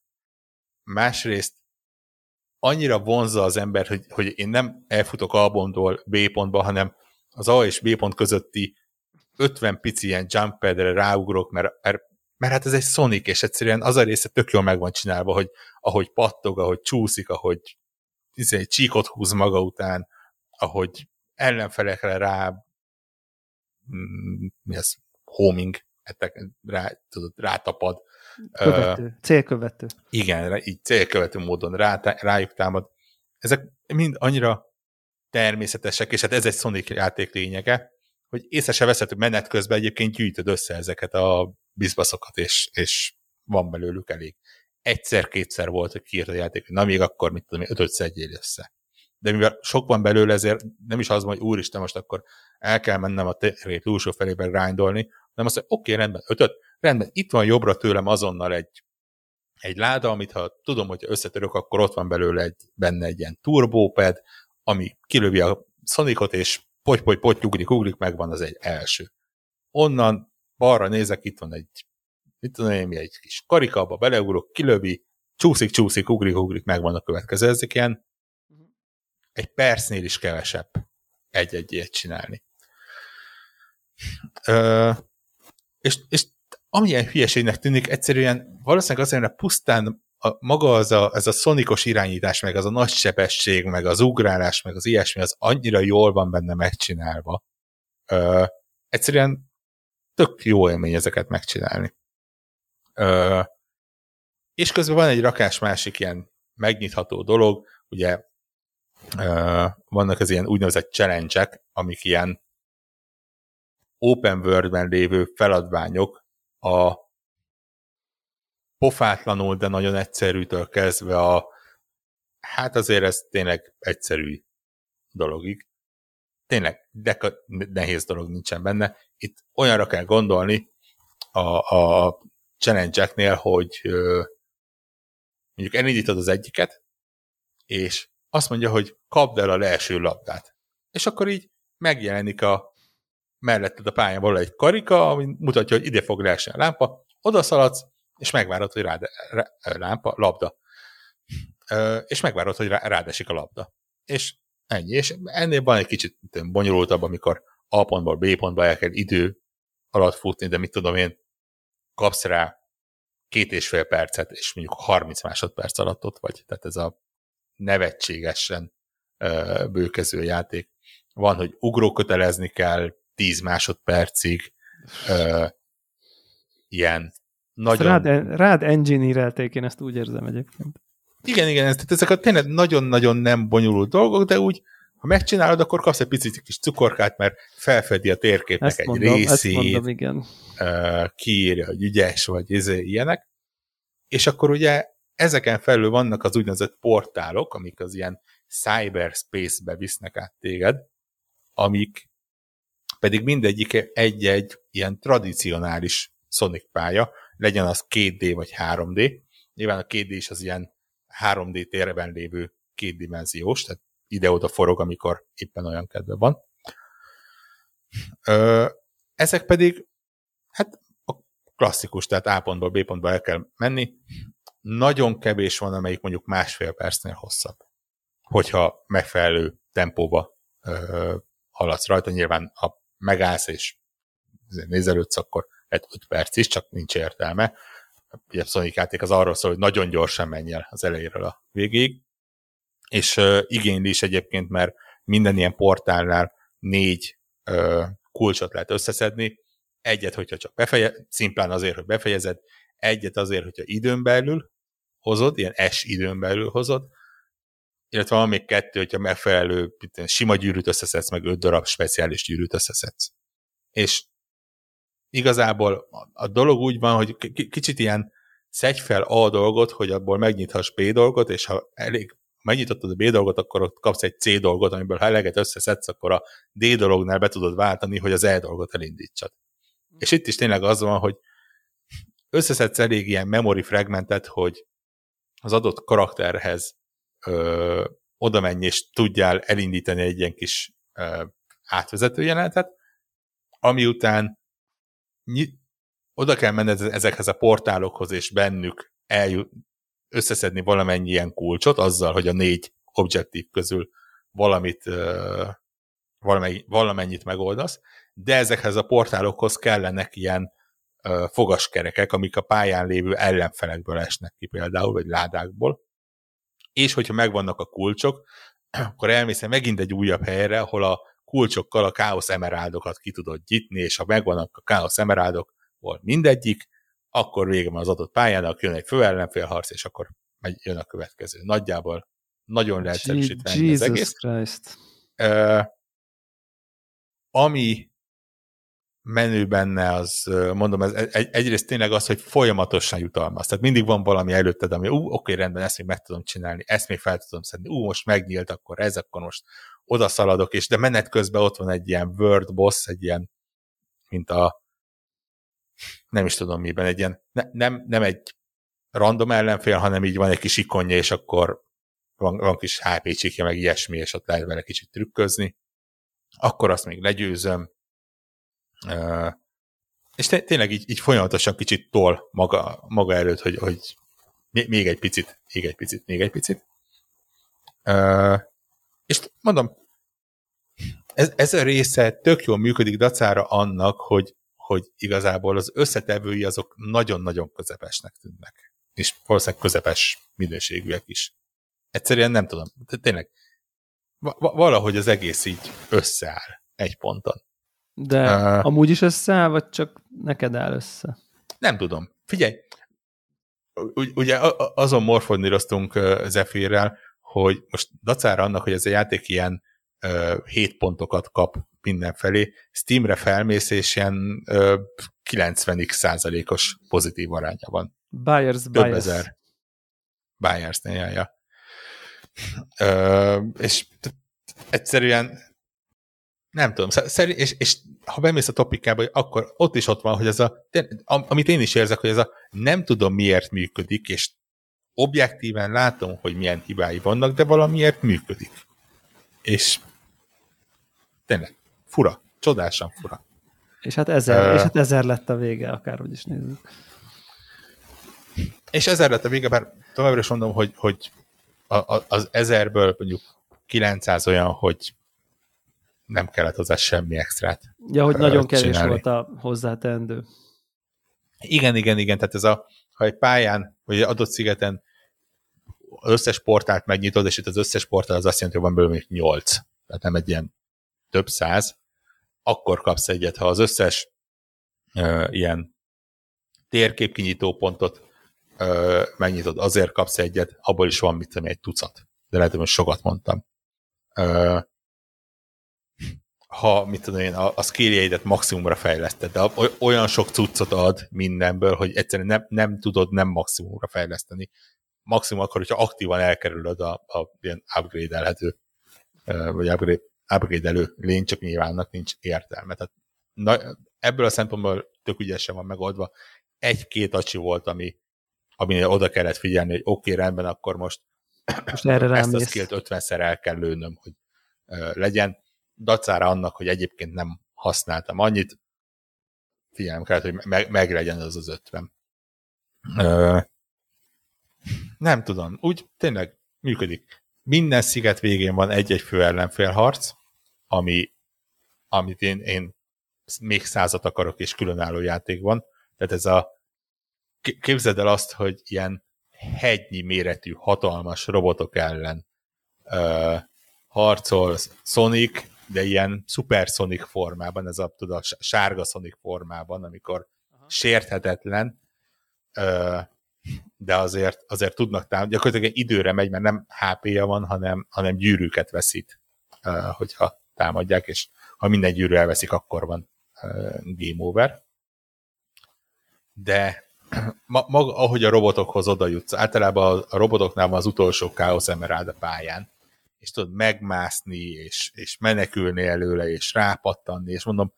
másrészt annyira vonza az ember, hogy, hogy én nem elfutok A B pontba, hanem az A és B pont közötti 50 pici ilyen jump padre ráugrok, mert, mert mert hát ez egy Sonic, és egyszerűen az a része tök jól meg van csinálva, hogy ahogy pattog, ahogy csúszik, ahogy izé, csíkot húz maga után, ahogy ellenfelekre rá mm, mi az, homing, rá, tudod, rátapad. Követő, uh, célkövető. Igen, így célkövető módon rá, rájuk támad. Ezek mind annyira természetesek, és hát ez egy Sonic játék lényege, hogy észre se veszed, menet közben egyébként gyűjtöd össze ezeket a bizbaszokat, és, és van belőlük elég. Egyszer-kétszer volt, hogy kiírt a játék, na még akkor, mit tudom, ötöt szedjél össze. De mivel sok van belőle, ezért nem is az, hogy úristen, most akkor el kell mennem a térét túlsó felébe grindolni, hanem azt mondja, oké, okay, rendben, ötöt, rendben, itt van jobbra tőlem azonnal egy, egy láda, amit ha tudom, hogy összetörök, akkor ott van belőle egy, benne egy ilyen turbóped, ami kilövi a Sonicot, és poty, poty, poty, ugrik, ugrik, megvan az egy első. Onnan balra nézek, itt van egy, itt van egy, egy kis karikába, beleugrok, kilövi, csúszik, csúszik, ugrik, ugrik, megvan a következő. Ezek ilyen egy percnél is kevesebb egy-egy ilyet csinálni. Ö, és, és amilyen hülyeségnek tűnik, egyszerűen valószínűleg azért, mert pusztán a, maga az a, ez a szonikos irányítás, meg az a nagy sebesség, meg az ugrálás, meg az ilyesmi, az annyira jól van benne megcsinálva. Ö, egyszerűen tök jó élmény ezeket megcsinálni. Ö, és közben van egy rakás másik ilyen megnyitható dolog, ugye ö, vannak az ilyen úgynevezett challenge amik ilyen open world-ben lévő feladványok a pofátlanul, de nagyon egyszerűtől kezdve a hát azért ez tényleg egyszerű dologig tényleg de nehéz dolog nincsen benne. Itt olyanra kell gondolni a, a challenge hogy mondjuk elindítod az egyiket, és azt mondja, hogy kapd el a leeső labdát. És akkor így megjelenik a melletted a pályán való egy karika, ami mutatja, hogy ide fog leesni a lámpa, oda szaladsz, és megvárod, hogy rád, rá, lámpa, labda. és megvárod, hogy rád esik a labda. És Ennyi. És ennél van egy kicsit bonyolultabb, amikor A pontból B pontba el kell idő alatt futni, de mit tudom én, kapsz rá két és fél percet, és mondjuk 30 másodperc alatt ott vagy. Tehát ez a nevetségesen ö, bőkező játék. Van, hogy ugrókötelezni kell 10 másodpercig, ö, ilyen nagyon... Rád, rád engineerelték, én ezt úgy érzem egyébként. Igen, igen, ez, tehát ezek a tényleg nagyon-nagyon nem bonyolult dolgok, de úgy, ha megcsinálod, akkor kapsz egy picit kis cukorkát, mert felfedi a térképnek ezt egy mondom, részét, ezt mondom, igen. Kiírja, hogy ügyes vagy, izé, ilyenek. És akkor ugye ezeken felül vannak az úgynevezett portálok, amik az ilyen cyberspace-be visznek át téged, amik pedig mindegyik egy-egy ilyen tradicionális Sonic pálya, legyen az 2D vagy 3D. Nyilván a 2D is az ilyen 3D térben lévő kétdimenziós, tehát ide-oda forog, amikor éppen olyan kedve van. Ezek pedig, hát a klasszikus, tehát A pontból B pontba el kell menni. Nagyon kevés van, amelyik mondjuk másfél percnél hosszabb. Hogyha megfelelő tempóba ö, haladsz rajta, nyilván ha megállsz és nézelődsz, akkor lehet 5 perc is, csak nincs értelme. Ugye a Sonic játék az arról szól, hogy nagyon gyorsan menj el az elejéről a végig, és uh, igényli is egyébként, mert minden ilyen portálnál négy uh, kulcsot lehet összeszedni, egyet, hogyha csak befeje, szimplán azért, hogy befejezed, egyet azért, hogyha időn belül hozod, ilyen S időn belül hozod, illetve van még kettő, hogyha megfelelő sima gyűrűt összeszedsz, meg öt darab speciális gyűrűt összeszedsz. És igazából a dolog úgy van, hogy kicsit ilyen szedj fel A dolgot, hogy abból megnyithass B dolgot, és ha elég megnyitottad a B dolgot, akkor ott kapsz egy C dolgot, amiből ha eleget összeszedsz, akkor a D dolognál be tudod váltani, hogy az E dolgot elindítsad. És itt is tényleg az van, hogy összeszedsz elég ilyen memory fragmentet, hogy az adott karakterhez ö, oda menj, és tudjál elindítani egy ilyen kis ö, átvezető jelenetet, ami után oda kell menned ezekhez a portálokhoz, és bennük eljut, összeszedni valamennyi ilyen kulcsot, azzal, hogy a négy objektív közül valamit, valamennyi, valamennyit megoldasz, de ezekhez a portálokhoz kellenek ilyen fogaskerekek, amik a pályán lévő ellenfelekből esnek ki például, vagy ládákból, és hogyha megvannak a kulcsok, akkor elmész megint egy újabb helyre, ahol a kulcsokkal a káosz emeráldokat ki tudod nyitni, és ha megvannak a káosz emeraldokból mindegyik, akkor vége van az adott pályának, jön egy főellenfélharc, és akkor megy, jön a következő. Nagyjából nagyon leegyszerűsítve az egész. Christ. Uh, ami menő benne, az mondom, ez egy, egyrészt tényleg az, hogy folyamatosan jutalmaz. Tehát mindig van valami előtted, ami ú, oké, rendben, ezt még meg tudom csinálni, ezt még fel tudom szedni, ú, most megnyílt, akkor ez, akkor most oda szaladok, és de menet közben ott van egy ilyen word boss, egy ilyen, mint a nem is tudom miben, egy ilyen, ne, nem, nem egy random ellenfél, hanem így van egy kis ikonja, és akkor van, van kis HP csikja, meg ilyesmi, és ott lehet vele kicsit trükközni. Akkor azt még legyőzöm. És tényleg így, így folyamatosan kicsit tol maga, maga előtt, hogy, hogy még egy picit, még egy picit, még egy picit. És mondom, ez, ez a része tök jól működik dacára annak, hogy hogy igazából az összetevői azok nagyon-nagyon közepesnek tűnnek. És valószínűleg közepes minőségűek is. Egyszerűen nem tudom. Tényleg valahogy az egész így összeáll egy ponton. De uh, amúgy is összeáll, vagy csak neked áll össze? Nem tudom. Figyelj, ugye azon morfondíroztunk Zephyrrel, hogy most dacára annak, hogy ez a játék ilyen 7 pontokat kap mindenfelé, Steamre felmész, és ilyen 90 százalékos pozitív aránya van. Buyers Több bias. ezer. Buyers, ne ja. Ö, és egyszerűen nem tudom, szerint, és, és ha bemész a topikába, akkor ott is ott van, hogy ez a, amit én is érzek, hogy ez a nem tudom miért működik, és objektíven látom, hogy milyen hibái vannak, de valamiért működik. És tényleg fura, csodásan fura. És hát ezer, uh, és hát ezer lett a vége, akárhogy is nézzük. És ezer lett a vége, bár továbbra is mondom, hogy, hogy az ezerből mondjuk 900 olyan, hogy nem kellett hozzá semmi extrát. Ja, hogy nagyon kevés volt a hozzáteendő. Igen, igen, igen, tehát ez a ha egy pályán, vagy egy adott szigeten az összes portált megnyitod, és itt az összes portál az azt jelenti, hogy van belőle még 8. Tehát nem egy ilyen több száz, akkor kapsz egyet. Ha az összes uh, ilyen térképkinyitó pontot uh, megnyitod, azért kapsz egyet, abból is van, mit tudom, egy tucat. De lehet, hogy sokat mondtam. Uh, ha, mit tudom én, a, a skilljeidet maximumra fejleszted, de olyan sok cuccot ad mindenből, hogy egyszerűen nem, nem tudod nem maximumra fejleszteni. Maximum akkor, hogyha aktívan elkerülöd a, a ilyen upgrade-elhető, vagy upgrade, upgrade-elő lény, csak nyilvánnak nincs értelme. Tehát na, ebből a szempontból tök ügyesen van megoldva. Egy-két acsi volt, ami, aminél oda kellett figyelni, hogy oké, okay, rendben, akkor most, most erre ezt a skillt 50-szer el kell lőnöm, hogy uh, legyen dacára annak, hogy egyébként nem használtam annyit, figyelem kellett, hogy meg, meglegyen az az 50. Ö, nem tudom, úgy tényleg működik. Minden sziget végén van egy-egy fő ellenfél harc, ami, amit én, én még százat akarok, és különálló játék van. Tehát ez a képzeld el azt, hogy ilyen hegynyi méretű, hatalmas robotok ellen ö, harcol Sonic, de ilyen supersonic formában, ez a, tudod, a sárga sonic formában, amikor Aha. sérthetetlen, de azért, azért tudnak támadni, gyakorlatilag időre megy, mert nem HP-ja van, hanem, hanem gyűrűket veszít, hogyha támadják, és ha minden gyűrű elveszik, akkor van game over. De maga, ahogy a robotokhoz oda jutsz, általában a robotoknál van az utolsó Chaos Emerald a pályán, és tudod megmászni, és, és menekülni előle, és rápattanni, és mondom,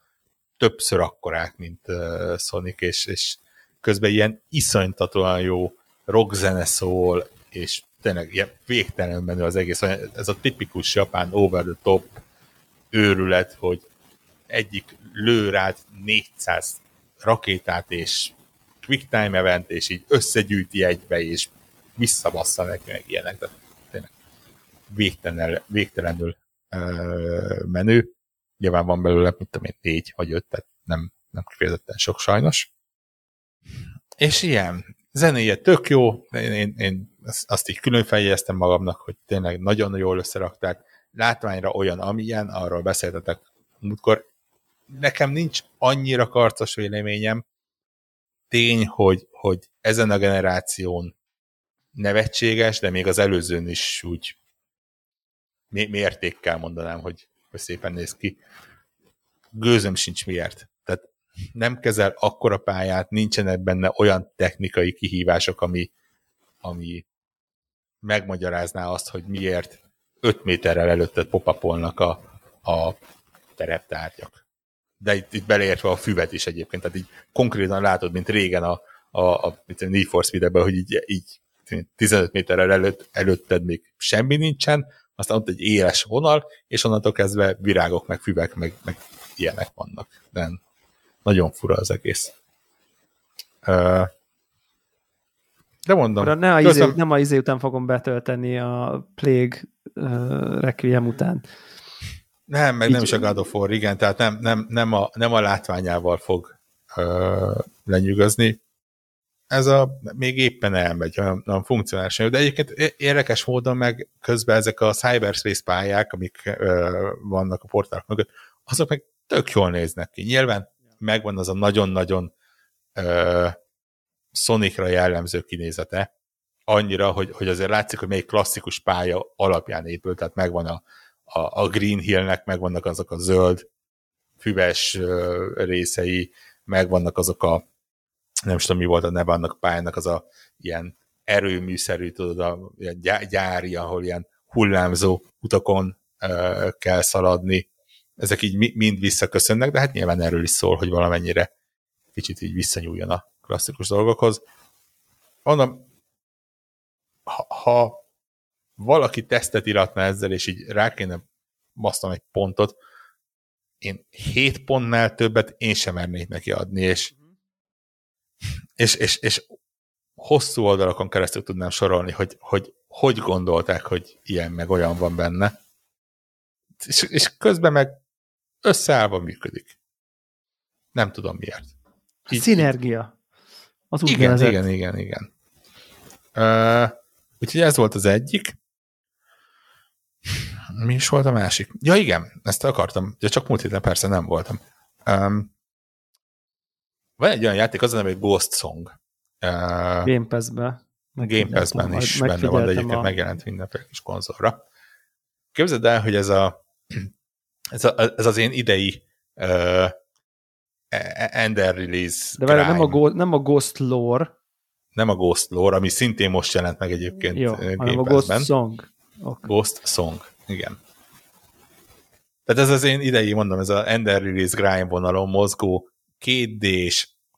többször akkorák, mint uh, Sonic, és, és közben ilyen iszonytatóan jó rockzene szól, és tényleg ilyen végtelen menő az egész. Ez a tipikus japán over the top őrület, hogy egyik lő rád 400 rakétát, és quick time event, és így összegyűjti egybe, és visszabassza neki meg ilyenek. Tehát végtelenül, végtelenül ö, menő. Nyilván van belőle, mint tudom én, négy vagy öt, tehát nem, nem kifejezetten sok sajnos. És ilyen, zenéje tök jó, én, én, én azt így külön fejeztem magamnak, hogy tényleg nagyon jól összerakták, látványra olyan, amilyen, arról beszéltetek múltkor. Nekem nincs annyira karcos véleményem, tény, hogy, hogy ezen a generáción nevetséges, de még az előzőn is úgy mértékkel mondanám, hogy, hogy szépen néz ki. Gőzöm sincs miért. Tehát nem kezel akkora pályát, nincsenek benne olyan technikai kihívások, ami, ami megmagyarázná azt, hogy miért 5 méterrel előtted popapolnak a, a tereptárgyak. De itt, itt beleértve a füvet is egyébként, tehát így konkrétan látod, mint régen a, a, a, a Need for Speed-ben, hogy így, így 15 méterrel előtt, előtted még semmi nincsen, aztán ott egy éles vonal, és onnantól kezdve virágok, meg füvek, meg, meg ilyenek vannak. De nagyon fura az egész. De mondom. Ne a izé, nem a izé után fogom betölteni a Plague uh, Requiem után. Nem, meg Így, nem is a God of War, igen, tehát nem, nem, nem, a, nem a látványával fog uh, lenyűgözni ez a még éppen elmegy, olyan, olyan funkcionális. De egyébként érdekes módon meg közben ezek a cyberspace pályák, amik ö, vannak a portálok mögött, azok meg tök jól néznek ki. Nyilván megvan az a nagyon-nagyon ö, Sonicra jellemző kinézete, annyira, hogy, hogy azért látszik, hogy még klasszikus pálya alapján épül, tehát megvan a, a, a Green Hillnek, megvannak azok a zöld füves részei, megvannak azok a nem tudom, mi volt a a pályának, az a ilyen erőműszerű, tudod, a gyári, ahol ilyen hullámzó utakon uh, kell szaladni. Ezek így mind visszaköszönnek, de hát nyilván erről is szól, hogy valamennyire kicsit így visszanyúljon a klasszikus dolgokhoz. Mondom, ha, ha valaki tesztet iratna ezzel, és így rá kéne basztam egy pontot, én 7 pontnál többet én sem mernék neki adni, és és, és, és hosszú oldalakon keresztül tudnám sorolni, hogy, hogy hogy gondolták, hogy ilyen meg olyan van benne. És, és közben meg összeállva működik. Nem tudom miért. Így, Szinergia. Az úgy igen, nevezett. igen, igen, igen. Uh, úgyhogy ez volt az egyik. Mi is volt a másik? Ja, igen, ezt akartam. Ja, csak múlt héten persze nem voltam. Um, van egy olyan játék, az a neve, hogy Ghost Song. Uh, Game Pass-be. Game Pass-ben is benne van, de egyébként a... megjelent mindenféle kis konzolra. Képzeld el, hogy ez a ez, a, ez az én idei uh, Ender Release De várj, nem a, Go- nem a Ghost Lore. Nem a Ghost Lore, ami szintén most jelent meg egyébként Jó, Game hanem a Ghost Song. Okay. Ghost Song, igen. Tehát ez az én idei, mondom, ez a Ender Release grind vonalon mozgó, 2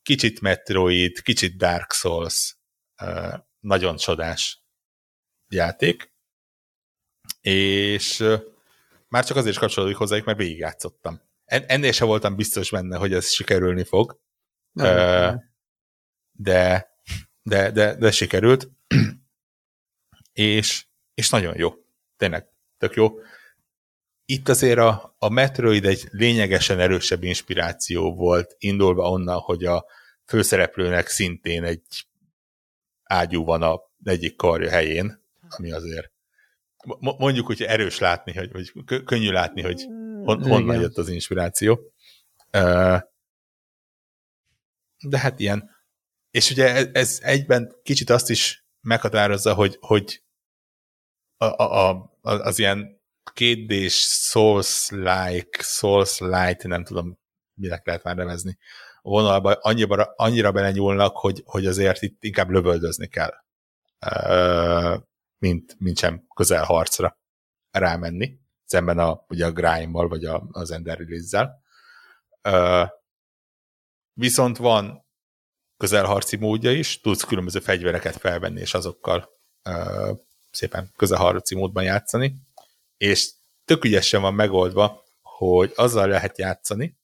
kicsit Metroid, kicsit Dark Souls, nagyon csodás játék, és már csak azért is kapcsolódik hozzájuk, mert végigjátszottam. En- ennél sem voltam biztos benne, hogy ez sikerülni fog, uh, de, de, de, de sikerült, és, és nagyon jó. Tényleg, tök jó. Itt azért a, a Metroid egy lényegesen erősebb inspiráció volt, indulva onnan, hogy a főszereplőnek szintén egy ágyú van a egyik karja helyén, ami azért mondjuk, hogy erős látni, hogy, vagy könnyű látni, hogy hon, honnan Igen. jött az inspiráció. De hát ilyen. És ugye ez, ez egyben kicsit azt is meghatározza, hogy, hogy a, a, a, az ilyen kétdés Souls-like, Souls-light, nem tudom, minek lehet már nevezni, a vonalba annyira, annyira belenyúlnak, hogy, hogy azért itt inkább lövöldözni kell, mint, mint sem közel harcra rámenni, szemben a, ugye a Grime-val, vagy a, az Ender Release-zel. Viszont van közelharci módja is, tudsz különböző fegyvereket felvenni, és azokkal szépen közelharci módban játszani, és tök ügyesen van megoldva, hogy azzal lehet játszani,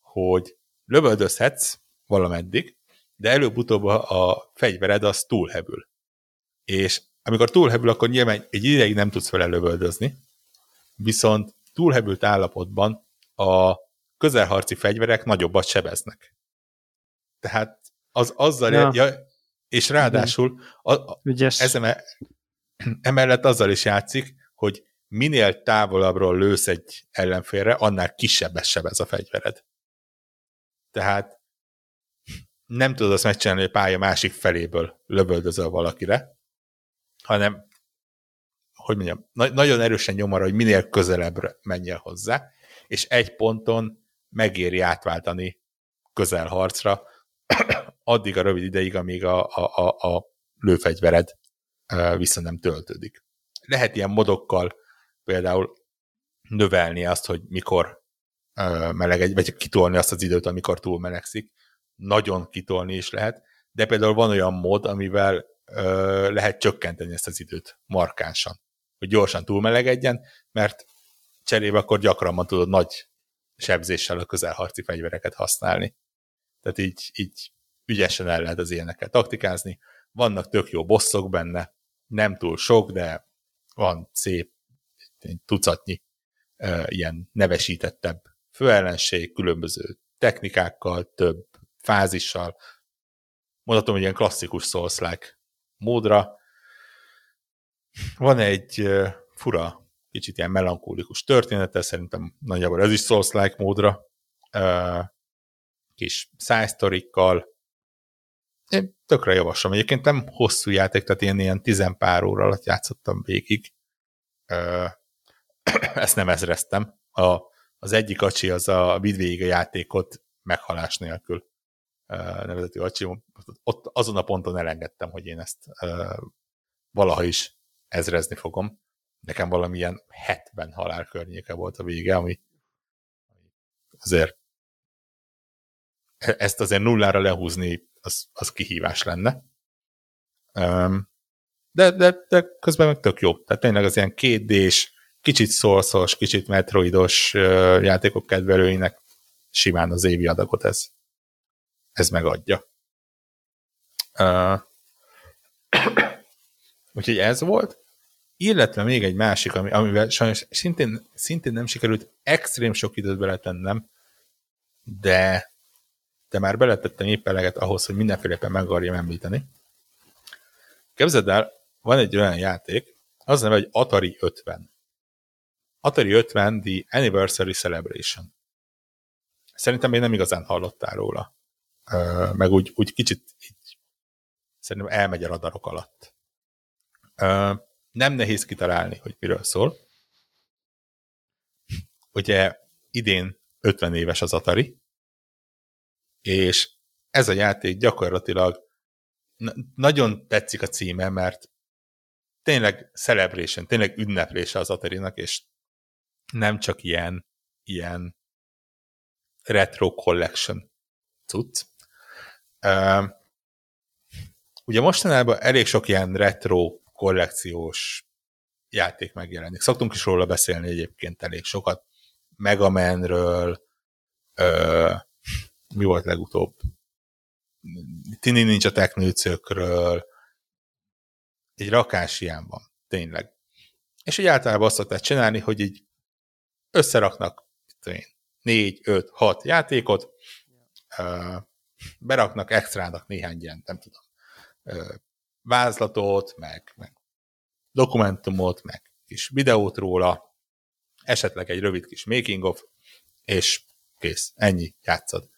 hogy lövöldözhetsz valameddig, de előbb-utóbb a fegyvered az túlhebül. És amikor túlhebül, akkor nyilván egy ideig nem tudsz vele lövöldözni, viszont túlhebült állapotban a közelharci fegyverek nagyobbat sebeznek. Tehát az azzal, ja. Ja, és ráadásul a, a, ez emellett azzal is játszik, hogy minél távolabbról lősz egy ellenfélre, annál kisebbes sebez a fegyvered. Tehát nem tudod azt megcsinálni, hogy a pálya másik feléből lövöldözöl valakire, hanem hogy mondjam, na- nagyon erősen nyom arra, hogy minél közelebbre menjél hozzá, és egy ponton megéri átváltani közelharcra, addig a rövid ideig, amíg a, a, a, a lőfegyvered vissza nem töltődik. Lehet ilyen modokkal például növelni azt, hogy mikor meleg, vagy kitolni azt az időt, amikor túl melegszik. Nagyon kitolni is lehet, de például van olyan mód, amivel ö, lehet csökkenteni ezt az időt markánsan, hogy gyorsan túlmelegedjen, mert cserébe akkor gyakran tudod nagy sebzéssel a közelharci fegyvereket használni. Tehát így, így ügyesen el lehet az ilyeneket taktikázni. Vannak tök jó bosszok benne, nem túl sok, de van szép tucatnyi uh, ilyen nevesítettebb főellenség, különböző technikákkal, több fázissal. Mondhatom, hogy ilyen klasszikus souls módra. Van egy fura, kicsit ilyen melankólikus története, szerintem nagyjából ez is souls módra. Kis szájsztorikkal. Én tökre javaslom. Egyébként nem hosszú játék, tehát ilyen, ilyen tizenpár óra alatt játszottam végig. Ezt nem ezreztem. A, az egyik acsi az a vidd végig a játékot meghalás nélkül nevezetű acsi. Ott azon a ponton elengedtem, hogy én ezt valaha is ezrezni fogom. Nekem valamilyen 70 halál környéke volt a vége, ami azért ezt azért nullára lehúzni, az, az kihívás lenne. De, de, de közben meg tök jó. Tehát tényleg az ilyen kétdés, kicsit szorszos, kicsit metroidos játékok kedvelőinek simán az évi adagot ez, ez megadja. Uh, úgyhogy ez volt. Illetve még egy másik, ami, amivel sajnos szintén, szintén nem sikerült extrém sok időt beletennem, de de már beletettem épp eleget ahhoz, hogy mindenféleképpen meg akarjam említeni. Képzeld el, van egy olyan játék, az neve, hogy Atari 50. Atari 50 The Anniversary Celebration. Szerintem még nem igazán hallottál róla. Meg úgy, úgy kicsit így szerintem elmegy a radarok alatt. Nem nehéz kitalálni, hogy miről szól. Ugye idén 50 éves az Atari, és ez a játék gyakorlatilag nagyon tetszik a címe, mert tényleg celebration, tényleg ünneplése az Atari-nak, és nem csak ilyen, ilyen retro collection cucc. Ugye mostanában elég sok ilyen retro kollekciós játék megjelenik. Szoktunk is róla beszélni egyébként elég sokat. Mega Man-ről, mi volt legutóbb? Tini Ninja Teknőcökről, egy rakás ilyen van, tényleg. És így általában azt szokták csinálni, hogy így összeraknak négy, öt, hat játékot, beraknak extrának néhány ilyen, nem tudom, vázlatot, meg, meg dokumentumot, meg kis videót róla, esetleg egy rövid kis making of, és kész, ennyi, játszad.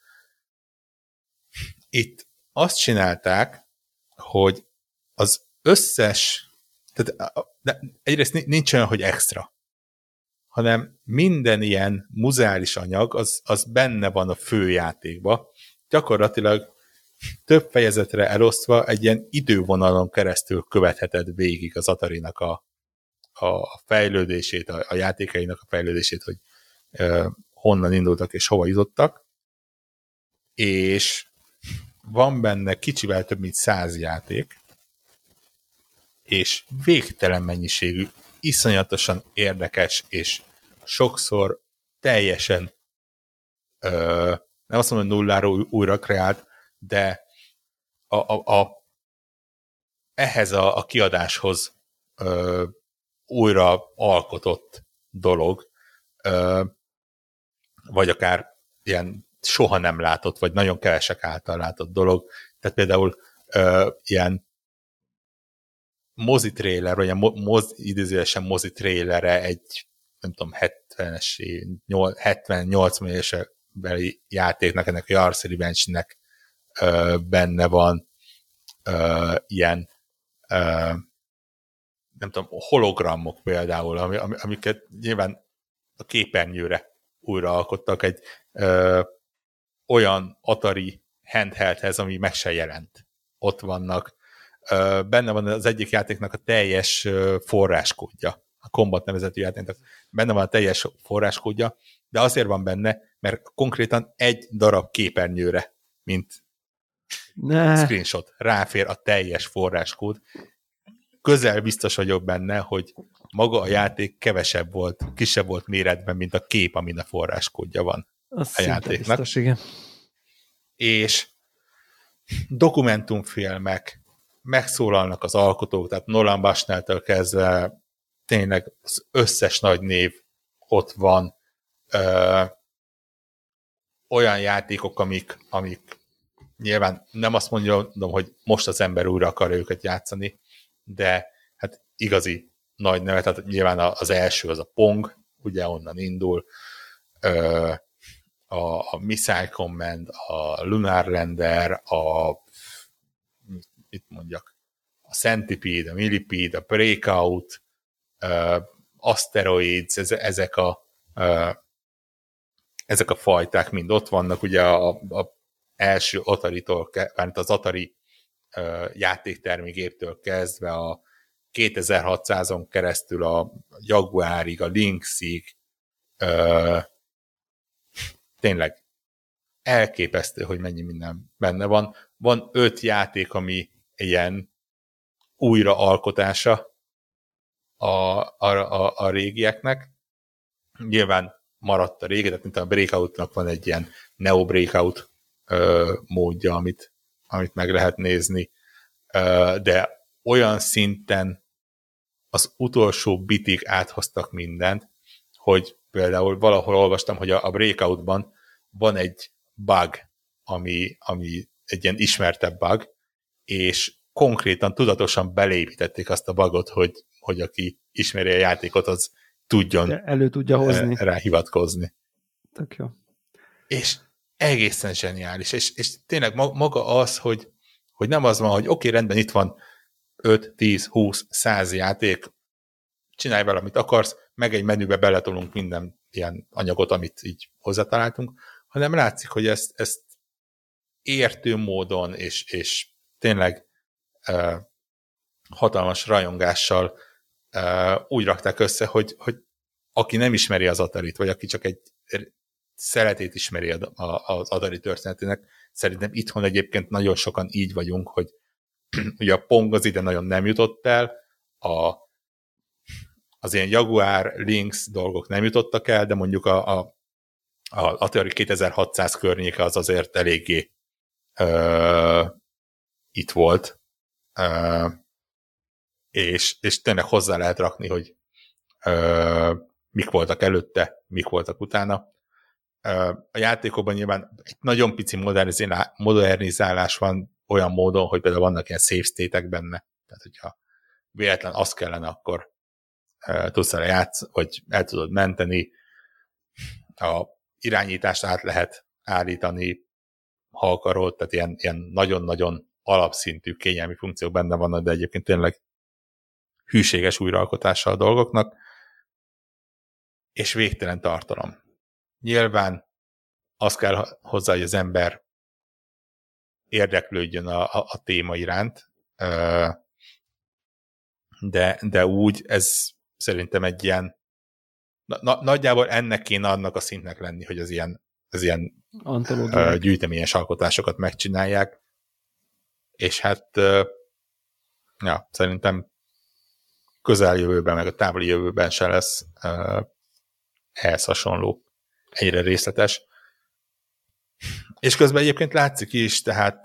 Itt azt csinálták, hogy az összes, tehát egyrészt nincs olyan, hogy extra, hanem minden ilyen muzális anyag, az, az benne van a főjátékba. Gyakorlatilag több fejezetre elosztva egy ilyen idővonalon keresztül követheted végig az Atari-nak a, a fejlődését, a, a játékainak a fejlődését, hogy e, honnan indultak és hova jutottak. És van benne kicsivel több mint száz játék, és végtelen mennyiségű, iszonyatosan érdekes, és sokszor teljesen ö, nem azt mondom, hogy nulláról újra kreált, de a, a, a, ehhez a, a kiadáshoz ö, újra alkotott dolog, ö, vagy akár ilyen soha nem látott, vagy nagyon kevesek által látott dolog. Tehát például ö, ilyen mozi trailer, vagy a moz, idézőesen mozi trailere egy, nem tudom, 70-es, 70-80 éves beli játéknak, ennek a Yars Revenge-nek ö, benne van ö, ilyen ö, nem tudom, hologramok például, ami, amiket nyilván a képernyőre újraalkottak egy ö, olyan Atari handheldhez, ami meg se jelent. Ott vannak benne van az egyik játéknak a teljes forráskódja, a Combat nevezetű játéknak benne van a teljes forráskódja, de azért van benne, mert konkrétan egy darab képernyőre, mint ne. screenshot, ráfér a teljes forráskód. Közel biztos vagyok benne, hogy maga a játék kevesebb volt, kisebb volt méretben, mint a kép, amin a forráskódja van Az a játéknak. Biztos, igen. És dokumentumfilmek, megszólalnak az alkotók, tehát Nolan Bushnell-től kezdve tényleg az összes nagy név ott van, ö, olyan játékok, amik, amik nyilván nem azt mondom, hogy most az ember újra akarja őket játszani, de hát igazi nagy neve, tehát nyilván az első az a Pong, ugye onnan indul, ö, a, a Missile Command, a Lunar Lander, a mit mondjak, a Centipede, a Millipede, a Breakout, uh, Asteroids, ezek a uh, ezek a fajták mind ott vannak, ugye a, a első Atari-tól, mert az Atari uh, játéktermégéptől kezdve a 2600-on keresztül a Jaguarig, a Lynxig, uh, tényleg elképesztő, hogy mennyi minden benne van. Van öt játék, ami ilyen újraalkotása a, a, a, a régieknek. Nyilván maradt a régi, tehát mint a Breakoutnak van egy ilyen Neo Breakout ö, módja, amit, amit meg lehet nézni, ö, de olyan szinten az utolsó bitig áthoztak mindent, hogy például valahol olvastam, hogy a, a Breakoutban van egy bug ami, ami egy ilyen ismertebb bug, és konkrétan, tudatosan belépítették azt a bugot, hogy, hogy aki ismeri a játékot, az tudjon elő tudja hozni. rá hivatkozni. Tök jó. És egészen zseniális, és, és tényleg maga az, hogy, hogy nem az van, hogy oké, okay, rendben, itt van 5, 10, 20, 100 játék, csinálj vele, amit akarsz, meg egy menübe beletolunk minden ilyen anyagot, amit így hozzátaláltunk, hanem látszik, hogy ezt, ezt értő módon, és, és tényleg uh, hatalmas rajongással uh, úgy rakták össze, hogy, hogy aki nem ismeri az Atari-t, vagy aki csak egy szeretét ismeri az Atari történetének, szerintem itthon egyébként nagyon sokan így vagyunk, hogy ugye a Pong az ide nagyon nem jutott el, a, az ilyen Jaguar, Lynx dolgok nem jutottak el, de mondjuk a, a, a Atari 2600 környéke az azért eléggé ö, itt volt, és, és tényleg hozzá lehet rakni, hogy ö, mik voltak előtte, mik voltak utána. A játékokban nyilván egy nagyon pici modernizálás van olyan módon, hogy például vannak ilyen save state benne. Tehát, hogyha véletlen az kellene, akkor tudsz el játsz, vagy el tudod menteni, a irányítást át lehet állítani, ha akarod, tehát ilyen nagyon-nagyon alapszintű kényelmi funkciók benne vannak, de egyébként tényleg hűséges újraalkotása a dolgoknak, és végtelen tartalom. Nyilván az kell hozzá, hogy az ember érdeklődjön a, a, a téma iránt, de, de úgy ez szerintem egy ilyen na, nagyjából ennek kéne annak a szintnek lenni, hogy az ilyen, az ilyen gyűjteményes alkotásokat megcsinálják, és hát ja, szerintem közeljövőben, meg a távoli jövőben se lesz ehhez hasonló egyre részletes. És közben egyébként látszik is, tehát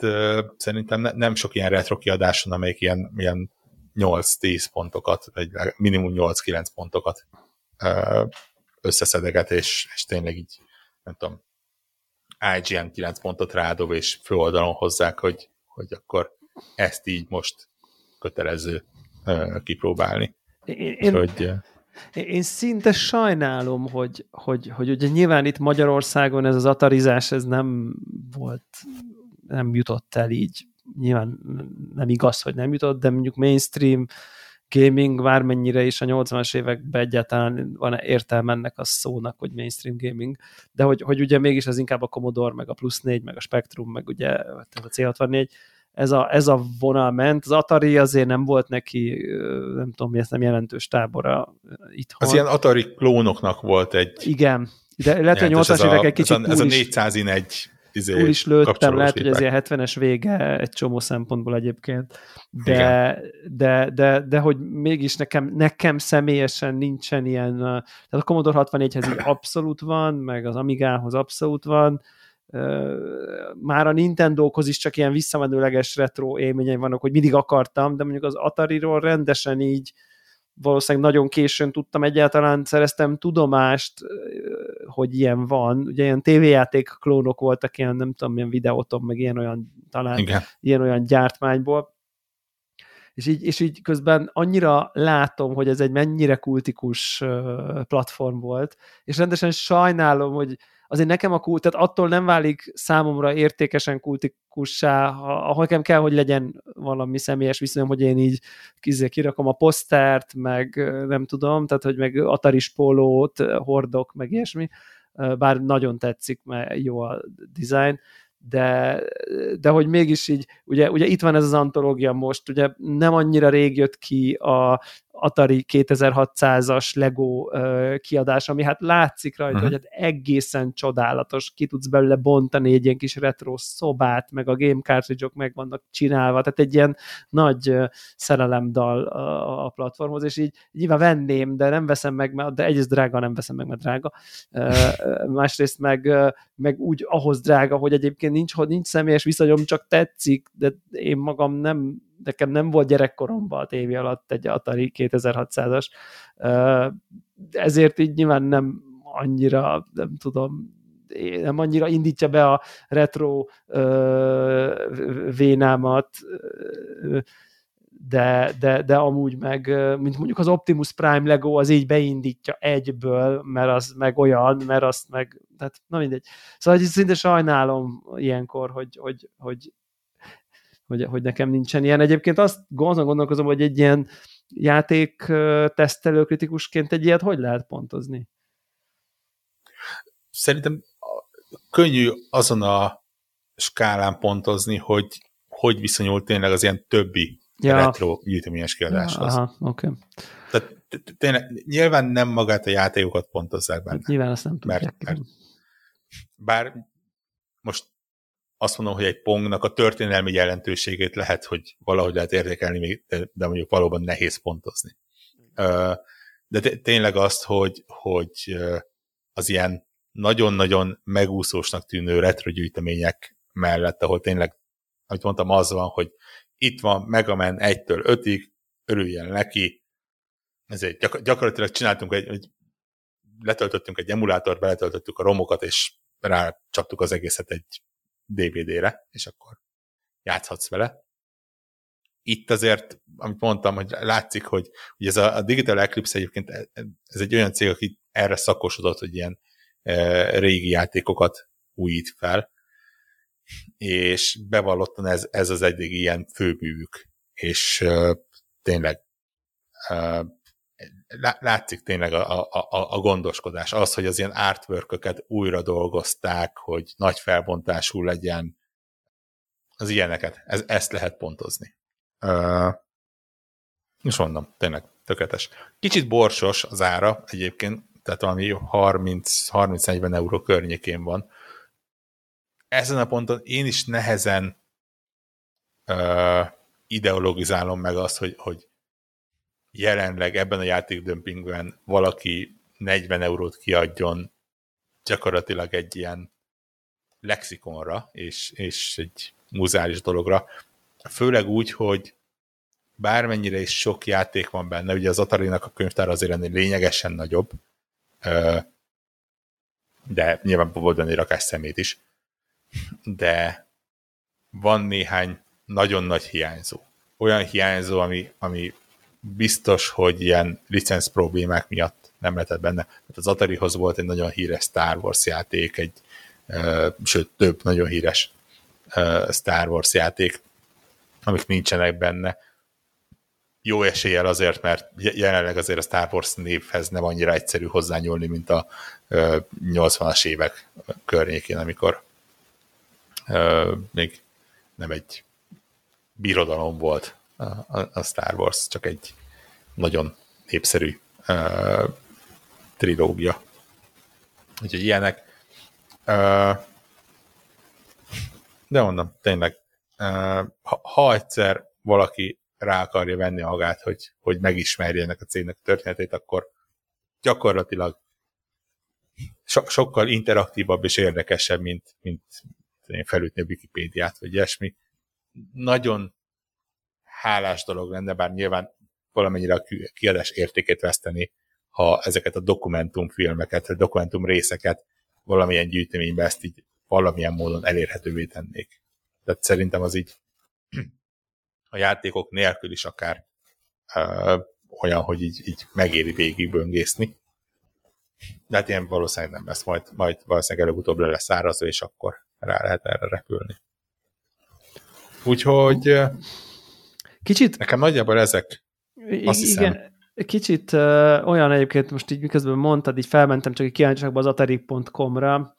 szerintem ne, nem sok ilyen retro kiadáson, amelyik ilyen, ilyen 8-10 pontokat, vagy minimum 8-9 pontokat uh, összeszedeget, és, és tényleg így, nem tudom, IGN 9 pontot rádob, és főoldalon hozzák, hogy, hogy akkor ezt így most kötelező uh, kipróbálni. Én, én, hogy, én szinte sajnálom, hogy, hogy, hogy ugye nyilván itt Magyarországon ez az atarizás, ez nem volt, nem jutott el így. Nyilván nem igaz, hogy nem jutott, de mondjuk mainstream gaming, bármennyire is a 80-as években egyáltalán van értelme ennek a szónak, hogy mainstream gaming, de hogy, hogy ugye mégis az inkább a Commodore, meg a Plus 4, meg a Spectrum, meg ugye a C64, ez a, ez a vonal ment. Az Atari azért nem volt neki, nem tudom, mi ezt nem jelentős tábora itthon. Az ilyen Atari klónoknak volt egy... Igen, de lehet, hogy 80-as évek egy kicsit ez a, ez a 401 izé, is lőttem, lehet, hogy ez ilyen 70-es vége egy csomó szempontból egyébként, de, de, de, de, hogy mégis nekem, nekem személyesen nincsen ilyen, tehát a Commodore 64-hez így abszolút van, meg az Amigához abszolút van, már a Nintendo-hoz is csak ilyen visszamenőleges retro élményei vannak, hogy mindig akartam, de mondjuk az Atari-ról rendesen így valószínűleg nagyon későn tudtam egyáltalán, szereztem tudomást, hogy ilyen van. Ugye ilyen tévéjáték klónok voltak, ilyen nem tudom, milyen videóton, meg ilyen olyan, talán Igen. ilyen olyan gyártmányból. És így, és így közben annyira látom, hogy ez egy mennyire kultikus platform volt, és rendesen sajnálom, hogy azért nekem a kult, tehát attól nem válik számomra értékesen kultikussá, ahol nekem kell, hogy legyen valami személyes viszonyom, hogy én így kirakom a posztert, meg nem tudom, tehát hogy meg Ataris pólót hordok, meg ilyesmi, bár nagyon tetszik, mert jó a design, de, de hogy mégis így, ugye, ugye itt van ez az antológia most, ugye nem annyira rég jött ki a, Atari 2600-as Lego kiadás, ami hát látszik rajta, uh-huh. hogy hát egészen csodálatos, ki tudsz belőle bontani egy ilyen kis retro szobát, meg a game cartridge-ok meg vannak csinálva, tehát egy ilyen nagy szerelemdal a, platformhoz, és így nyilván venném, de nem veszem meg, de egyrészt drága, nem veszem meg, mert drága, másrészt meg, meg úgy ahhoz drága, hogy egyébként nincs, hogy nincs személyes viszonyom, csak tetszik, de én magam nem nekem nem volt gyerekkoromban a tévé alatt egy Atari 2600-as, ezért így nyilván nem annyira, nem tudom, nem annyira indítja be a retro ö, vénámat, de, de, de amúgy meg, mint mondjuk az Optimus Prime Lego, az így beindítja egyből, mert az meg olyan, mert azt meg, tehát na mindegy. Szóval hogy szinte sajnálom ilyenkor, hogy, hogy, hogy, hogy, hogy nekem nincsen ilyen. Egyébként azt gondolkozom, hogy egy ilyen játék tesztelő kritikusként egy ilyet hogy lehet pontozni? Szerintem könnyű azon a skálán pontozni, hogy hogy viszonyult tényleg az ilyen többi ja. retro gyűjteményes kiadáshoz. Aha, oké. Okay. Tehát tényleg nyilván nem magát a játékokat pontozzák benne. Nyilván azt nem tudják. Mert, mert bár most azt mondom, hogy egy pongnak a történelmi jelentőségét lehet, hogy valahogy lehet értékelni, de mondjuk valóban nehéz pontozni. De tényleg azt, hogy, hogy az ilyen nagyon-nagyon megúszósnak tűnő retrogyűjtemények mellett, ahol tényleg, amit mondtam, az van, hogy itt van Mega Man 1-től 5-ig, örüljen neki, ezért gyak- gyakorlatilag csináltunk egy, egy letöltöttünk egy emulátort, beletöltöttük a romokat, és rácsaptuk az egészet egy DVD-re, és akkor játszhatsz vele. Itt azért, amit mondtam, hogy látszik, hogy, hogy ez a, a Digital Eclipse egyébként e, ez egy olyan cég, aki erre szakosodott, hogy ilyen e, régi játékokat újít fel, és bevallottan ez, ez az egyik ilyen főművük, és e, tényleg e, látszik tényleg a, a, a gondoskodás, az, hogy az ilyen artwork újra dolgozták, hogy nagy felbontású legyen, az ilyeneket, ez, ezt lehet pontozni. Uh, és mondom, tényleg tökéletes. Kicsit borsos az ára egyébként, tehát valami 30-40 euró környékén van. Ezen a ponton én is nehezen uh, ideologizálom meg azt, hogy, hogy jelenleg ebben a játékdömpingben valaki 40 eurót kiadjon gyakorlatilag egy ilyen lexikonra, és, és egy muzális dologra. Főleg úgy, hogy bármennyire is sok játék van benne, ugye az atari a könyvtár azért ennél lényegesen nagyobb, de nyilván volt ennél rakás szemét is, de van néhány nagyon nagy hiányzó. Olyan hiányzó, ami, ami biztos, hogy ilyen licenc problémák miatt nem lehetett benne. Tehát az Atarihoz volt egy nagyon híres Star Wars játék, egy, sőt több nagyon híres uh, Star Wars játék, amik nincsenek benne. Jó eséllyel azért, mert jelenleg azért a Star Wars névhez nem annyira egyszerű hozzányúlni, mint a uh, 80-as évek környékén, amikor még nem egy birodalom volt a, a Star Wars, csak egy nagyon népszerű uh, trilógia. Úgyhogy ilyenek. Uh, de mondom, tényleg, uh, ha, ha egyszer valaki rá akarja venni magát, hogy, hogy megismerje ennek a cégnek a történetét, akkor gyakorlatilag so, sokkal interaktívabb és érdekesebb, mint, mint felütni a Wikipédiát, vagy ilyesmi. Nagyon hálás dolog lenne, bár nyilván valamennyire a kiadás értékét veszteni, ha ezeket a dokumentumfilmeket, a dokumentum részeket valamilyen gyűjteménybe ezt így valamilyen módon elérhetővé tennék. Tehát szerintem az így a játékok nélkül is akár uh, olyan, hogy így, így megéri végigböngészni. De hát ilyen valószínűleg nem lesz, majd, majd valószínűleg előbb-utóbb le lesz szárazva, és akkor rá lehet erre repülni. Úgyhogy Kicsit... Nekem nagyjából ezek, azt hiszem. Igen, kicsit uh, olyan egyébként, most így miközben mondtad, így felmentem csak egy kíváncsiságba az atari.com-ra,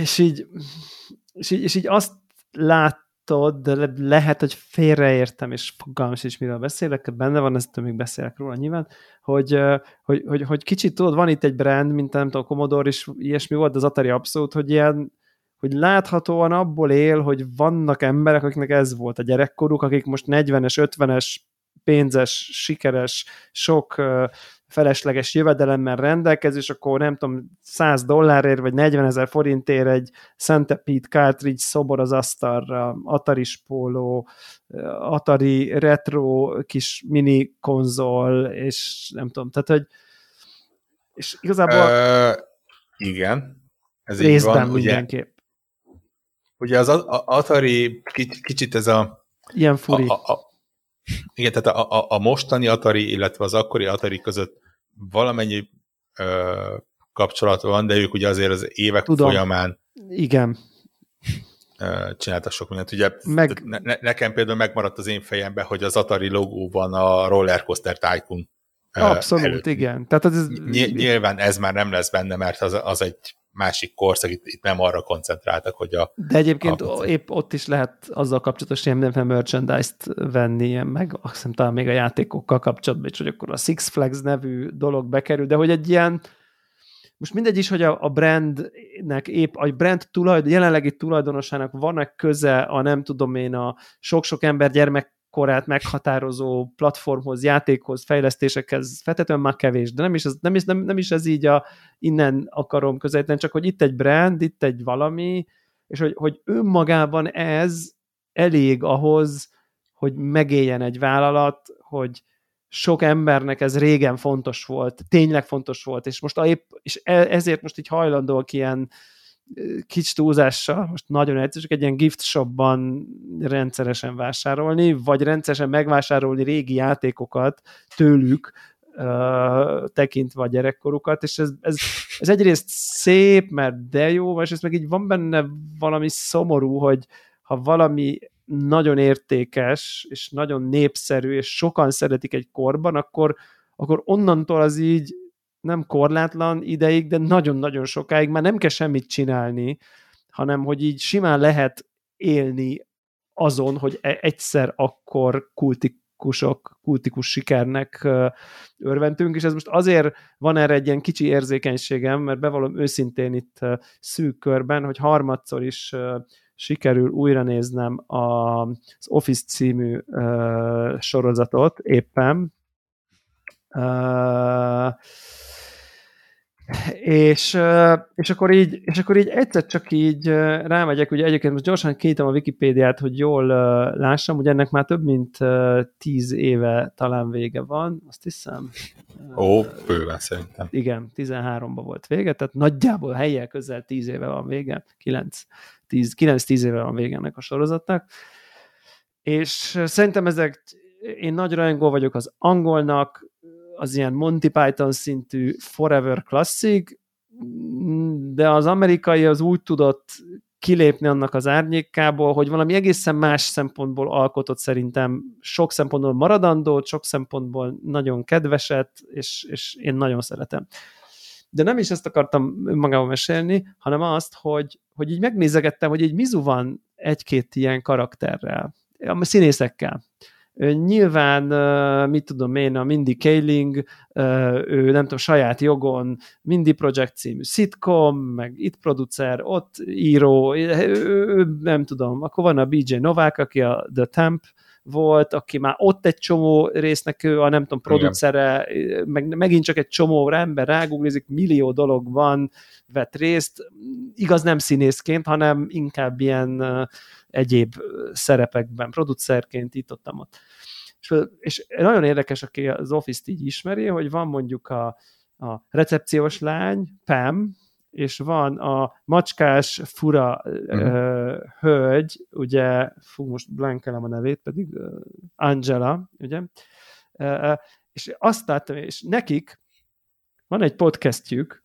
és így, és így, és így azt látod, de le, lehet, hogy félreértem, és fogalmam is, miről beszélek, benne van, ezt még beszélek róla nyilván, hogy, hogy, hogy, hogy kicsit tudod, van itt egy brand, mint nem tudom, Commodore is ilyesmi volt, az Atari abszolút, hogy ilyen hogy láthatóan abból él, hogy vannak emberek, akiknek ez volt a gyerekkoruk, akik most 40-es, 50-es, pénzes, sikeres, sok felesleges jövedelemmel rendelkező, és akkor nem tudom, 100 dollárért, vagy 40 ezer forintért egy Centipede cartridge szobor az asztalra, Atari spóló, Atari retro kis mini konzol, és nem tudom, tehát, hogy és igazából... Uh, igen Ez Részben van, mindenképp. Ugye, az Atari kicsit ez a... Ilyen furi. A, a, a, igen, tehát a, a, a mostani Atari, illetve az akkori Atari között valamennyi ö, kapcsolat van, de ők ugye azért az évek Tudom. folyamán igen. csináltak sok mindent. Ugye Meg... ne, nekem például megmaradt az én fejemben, hogy az Atari logó van a Rollercoaster Tycoon Abszolút, előtt. igen. Tehát Ny- nyilván ez már nem lesz benne, mert az, az egy másik korszak, itt, itt nem arra koncentráltak, hogy a... De egyébként a... épp ott is lehet azzal kapcsolatos ilyen mindenféle merchandise-t venni, meg azt hiszem talán még a játékokkal kapcsolatban is, hogy akkor a Six Flags nevű dolog bekerül, de hogy egy ilyen most mindegy is, hogy a, a brandnek épp, a brand tulajdon, jelenlegi tulajdonosának van-e köze a nem tudom én a sok-sok ember gyermek korát meghatározó platformhoz, játékhoz, fejlesztésekhez feltétlenül már kevés, de nem is, ez, nem is, nem, nem is ez így a, innen akarom közelíteni, csak hogy itt egy brand, itt egy valami, és hogy, hogy önmagában ez elég ahhoz, hogy megéljen egy vállalat, hogy sok embernek ez régen fontos volt, tényleg fontos volt, és most épp, és e, ezért most így hajlandóak ilyen kicsi túlzással, most nagyon egyszerű, csak egy ilyen gift shopban rendszeresen vásárolni, vagy rendszeresen megvásárolni régi játékokat tőlük, uh, tekintve a gyerekkorukat, és ez, ez, ez egyrészt szép, mert de jó, és ez meg így van benne valami szomorú, hogy ha valami nagyon értékes, és nagyon népszerű, és sokan szeretik egy korban, akkor, akkor onnantól az így nem korlátlan ideig, de nagyon-nagyon sokáig már nem kell semmit csinálni, hanem hogy így simán lehet élni azon, hogy e- egyszer akkor kultikusok, kultikus sikernek örventünk, és ez most azért van erre egy ilyen kicsi érzékenységem, mert bevallom őszintén itt szűk körben, hogy harmadszor is sikerül újra néznem az Office című sorozatot éppen, és, és, akkor így, és akkor így egyszer csak így rámegyek, ugye egyébként most gyorsan kinyitom a Wikipédiát, hogy jól lássam, ugye ennek már több mint tíz éve talán vége van, azt hiszem. Ó, bőven szerintem. Igen, 13-ban volt vége, tehát nagyjából helyjel közel tíz éve van vége, 9-10 éve van vége ennek a sorozatnak. És szerintem ezek, én nagy rajongó vagyok az angolnak, az ilyen Monty Python szintű Forever Classic, de az amerikai az úgy tudott kilépni annak az árnyékából, hogy valami egészen más szempontból alkotott szerintem sok szempontból maradandót, sok szempontból nagyon kedveset, és, és én nagyon szeretem. De nem is ezt akartam magában mesélni, hanem azt, hogy, hogy így megnézegettem, hogy egy Mizu van egy-két ilyen karakterrel, a színészekkel. Nyilván, mit tudom én, a Mindy Kaling, ő nem tudom, saját jogon Mindy Project című szitkom, meg itt producer, ott író, ő, nem tudom, akkor van a BJ Novák, aki a The Temp, volt, aki már ott egy csomó résznek ő a nem tudom, producere, meg, megint csak egy csomó ember ráguglizik, millió dolog van, vett részt, igaz nem színészként, hanem inkább ilyen egyéb szerepekben, producerként itt ott, ott. És, és nagyon érdekes, aki az Office-t így ismeri, hogy van mondjuk a, a recepciós lány, Pam, és van a macskás, fura uh-huh. uh, hölgy, ugye, fú, most blankelem a nevét, pedig uh, Angela, ugye, uh, és azt láttam, és nekik van egy podcastjük,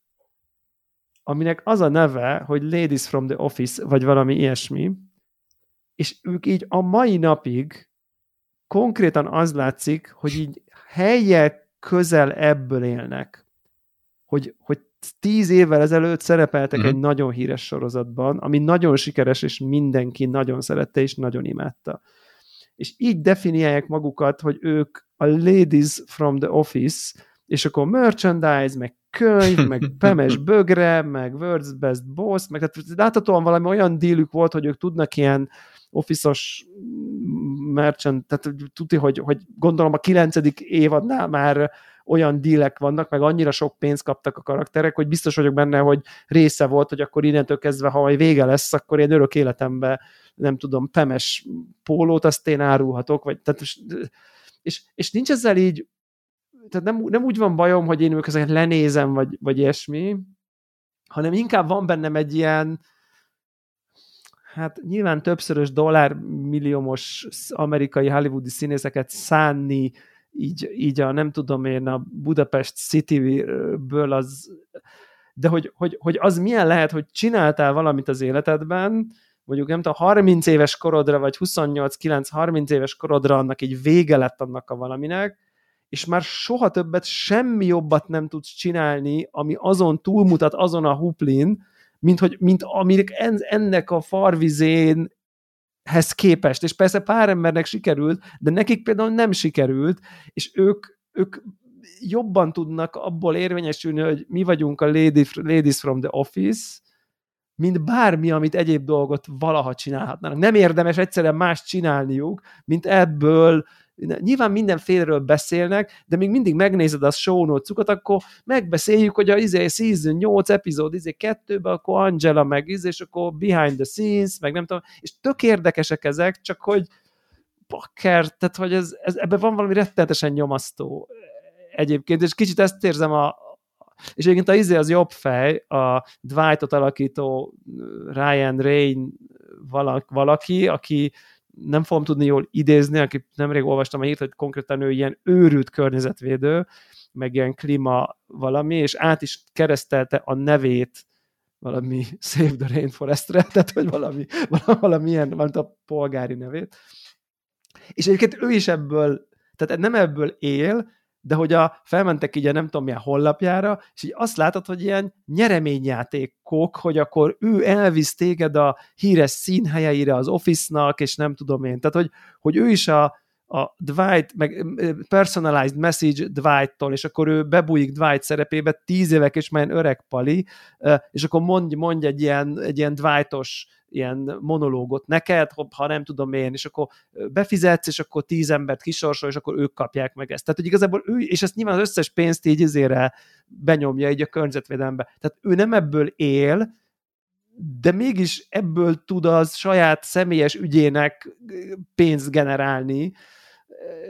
aminek az a neve, hogy Ladies from the Office, vagy valami ilyesmi, és ők így a mai napig konkrétan az látszik, hogy így helyek közel ebből élnek. Hogy, hogy tíz évvel ezelőtt szerepeltek uh-huh. egy nagyon híres sorozatban, ami nagyon sikeres, és mindenki nagyon szerette, és nagyon imádta. És így definiálják magukat, hogy ők a ladies from the office, és akkor merchandise, meg könyv, meg Pemes Bögre, meg World's Best Boss, meg tehát láthatóan valami olyan dílük volt, hogy ők tudnak ilyen office-os merchant, tehát tudni, hogy, hogy gondolom a kilencedik évadnál már olyan dílek vannak, meg annyira sok pénzt kaptak a karakterek, hogy biztos vagyok benne, hogy része volt, hogy akkor innentől kezdve, ha majd vége lesz, akkor én örök életemben nem tudom, pemes pólót, azt én árulhatok, vagy, tehát, és, és nincs ezzel így, tehát nem, nem úgy van bajom, hogy én ők ezeket lenézem, vagy, vagy ilyesmi, hanem inkább van bennem egy ilyen, hát nyilván többszörös dollármilliómos amerikai hollywoodi színészeket szánni, így, így a nem tudom én a Budapest City-ből az, de hogy, hogy, hogy az milyen lehet, hogy csináltál valamit az életedben, mondjuk nem tudom, 30 éves korodra, vagy 28-9-30 éves korodra annak egy vége lett annak a valaminek, és már soha többet semmi jobbat nem tudsz csinálni, ami azon túlmutat azon a huplin, mint, hogy, mint amik ennek a farvizén hez képest, és persze pár embernek sikerült, de nekik például nem sikerült, és ők, ők jobban tudnak abból érvényesülni, hogy mi vagyunk a ladies from the office, mint bármi, amit egyéb dolgot valaha csinálhatnának. Nem érdemes egyszerűen más csinálniuk, mint ebből nyilván mindenféleről beszélnek, de még mindig megnézed a show notes akkor megbeszéljük, hogy a izé, season 8 epizód izé kettőben, akkor Angela meg izé, és akkor behind the scenes, meg nem tudom, és tök érdekesek ezek, csak hogy bakker, tehát hogy ez, ez, ebben van valami rettenetesen nyomasztó egyébként, és kicsit ezt érzem a, és egyébként a izé az jobb fej, a Dwightot alakító Ryan Rain valaki, aki nem fogom tudni jól idézni, aki nemrég olvastam a hírt, hogy konkrétan ő ilyen őrült környezetvédő, meg ilyen klíma valami, és át is keresztelte a nevét valami Save the Rainforest-re, tehát hogy valami, valami ilyen, valamint a polgári nevét. És egyébként ő is ebből, tehát nem ebből él, de hogy a, felmentek így a nem tudom milyen honlapjára, és így azt látod, hogy ilyen nyereményjátékok, hogy akkor ő elvisz téged a híres színhelyeire az Office-nak, és nem tudom én. Tehát, hogy, hogy ő is a, a Dwight, meg personalized message Dwight-tól, és akkor ő bebújik Dwight szerepébe, tíz évek és már öreg pali, és akkor mondj, mondj egy ilyen, egy ilyen Dwightos ilyen monológot neked, ha nem tudom én, és akkor befizetsz, és akkor tíz embert kisorsol, és akkor ők kapják meg ezt. Tehát, hogy igazából ő, és ezt nyilván az összes pénzt így izére benyomja így a környezetvédelembe. Tehát ő nem ebből él, de mégis ebből tud az saját személyes ügyének pénzt generálni.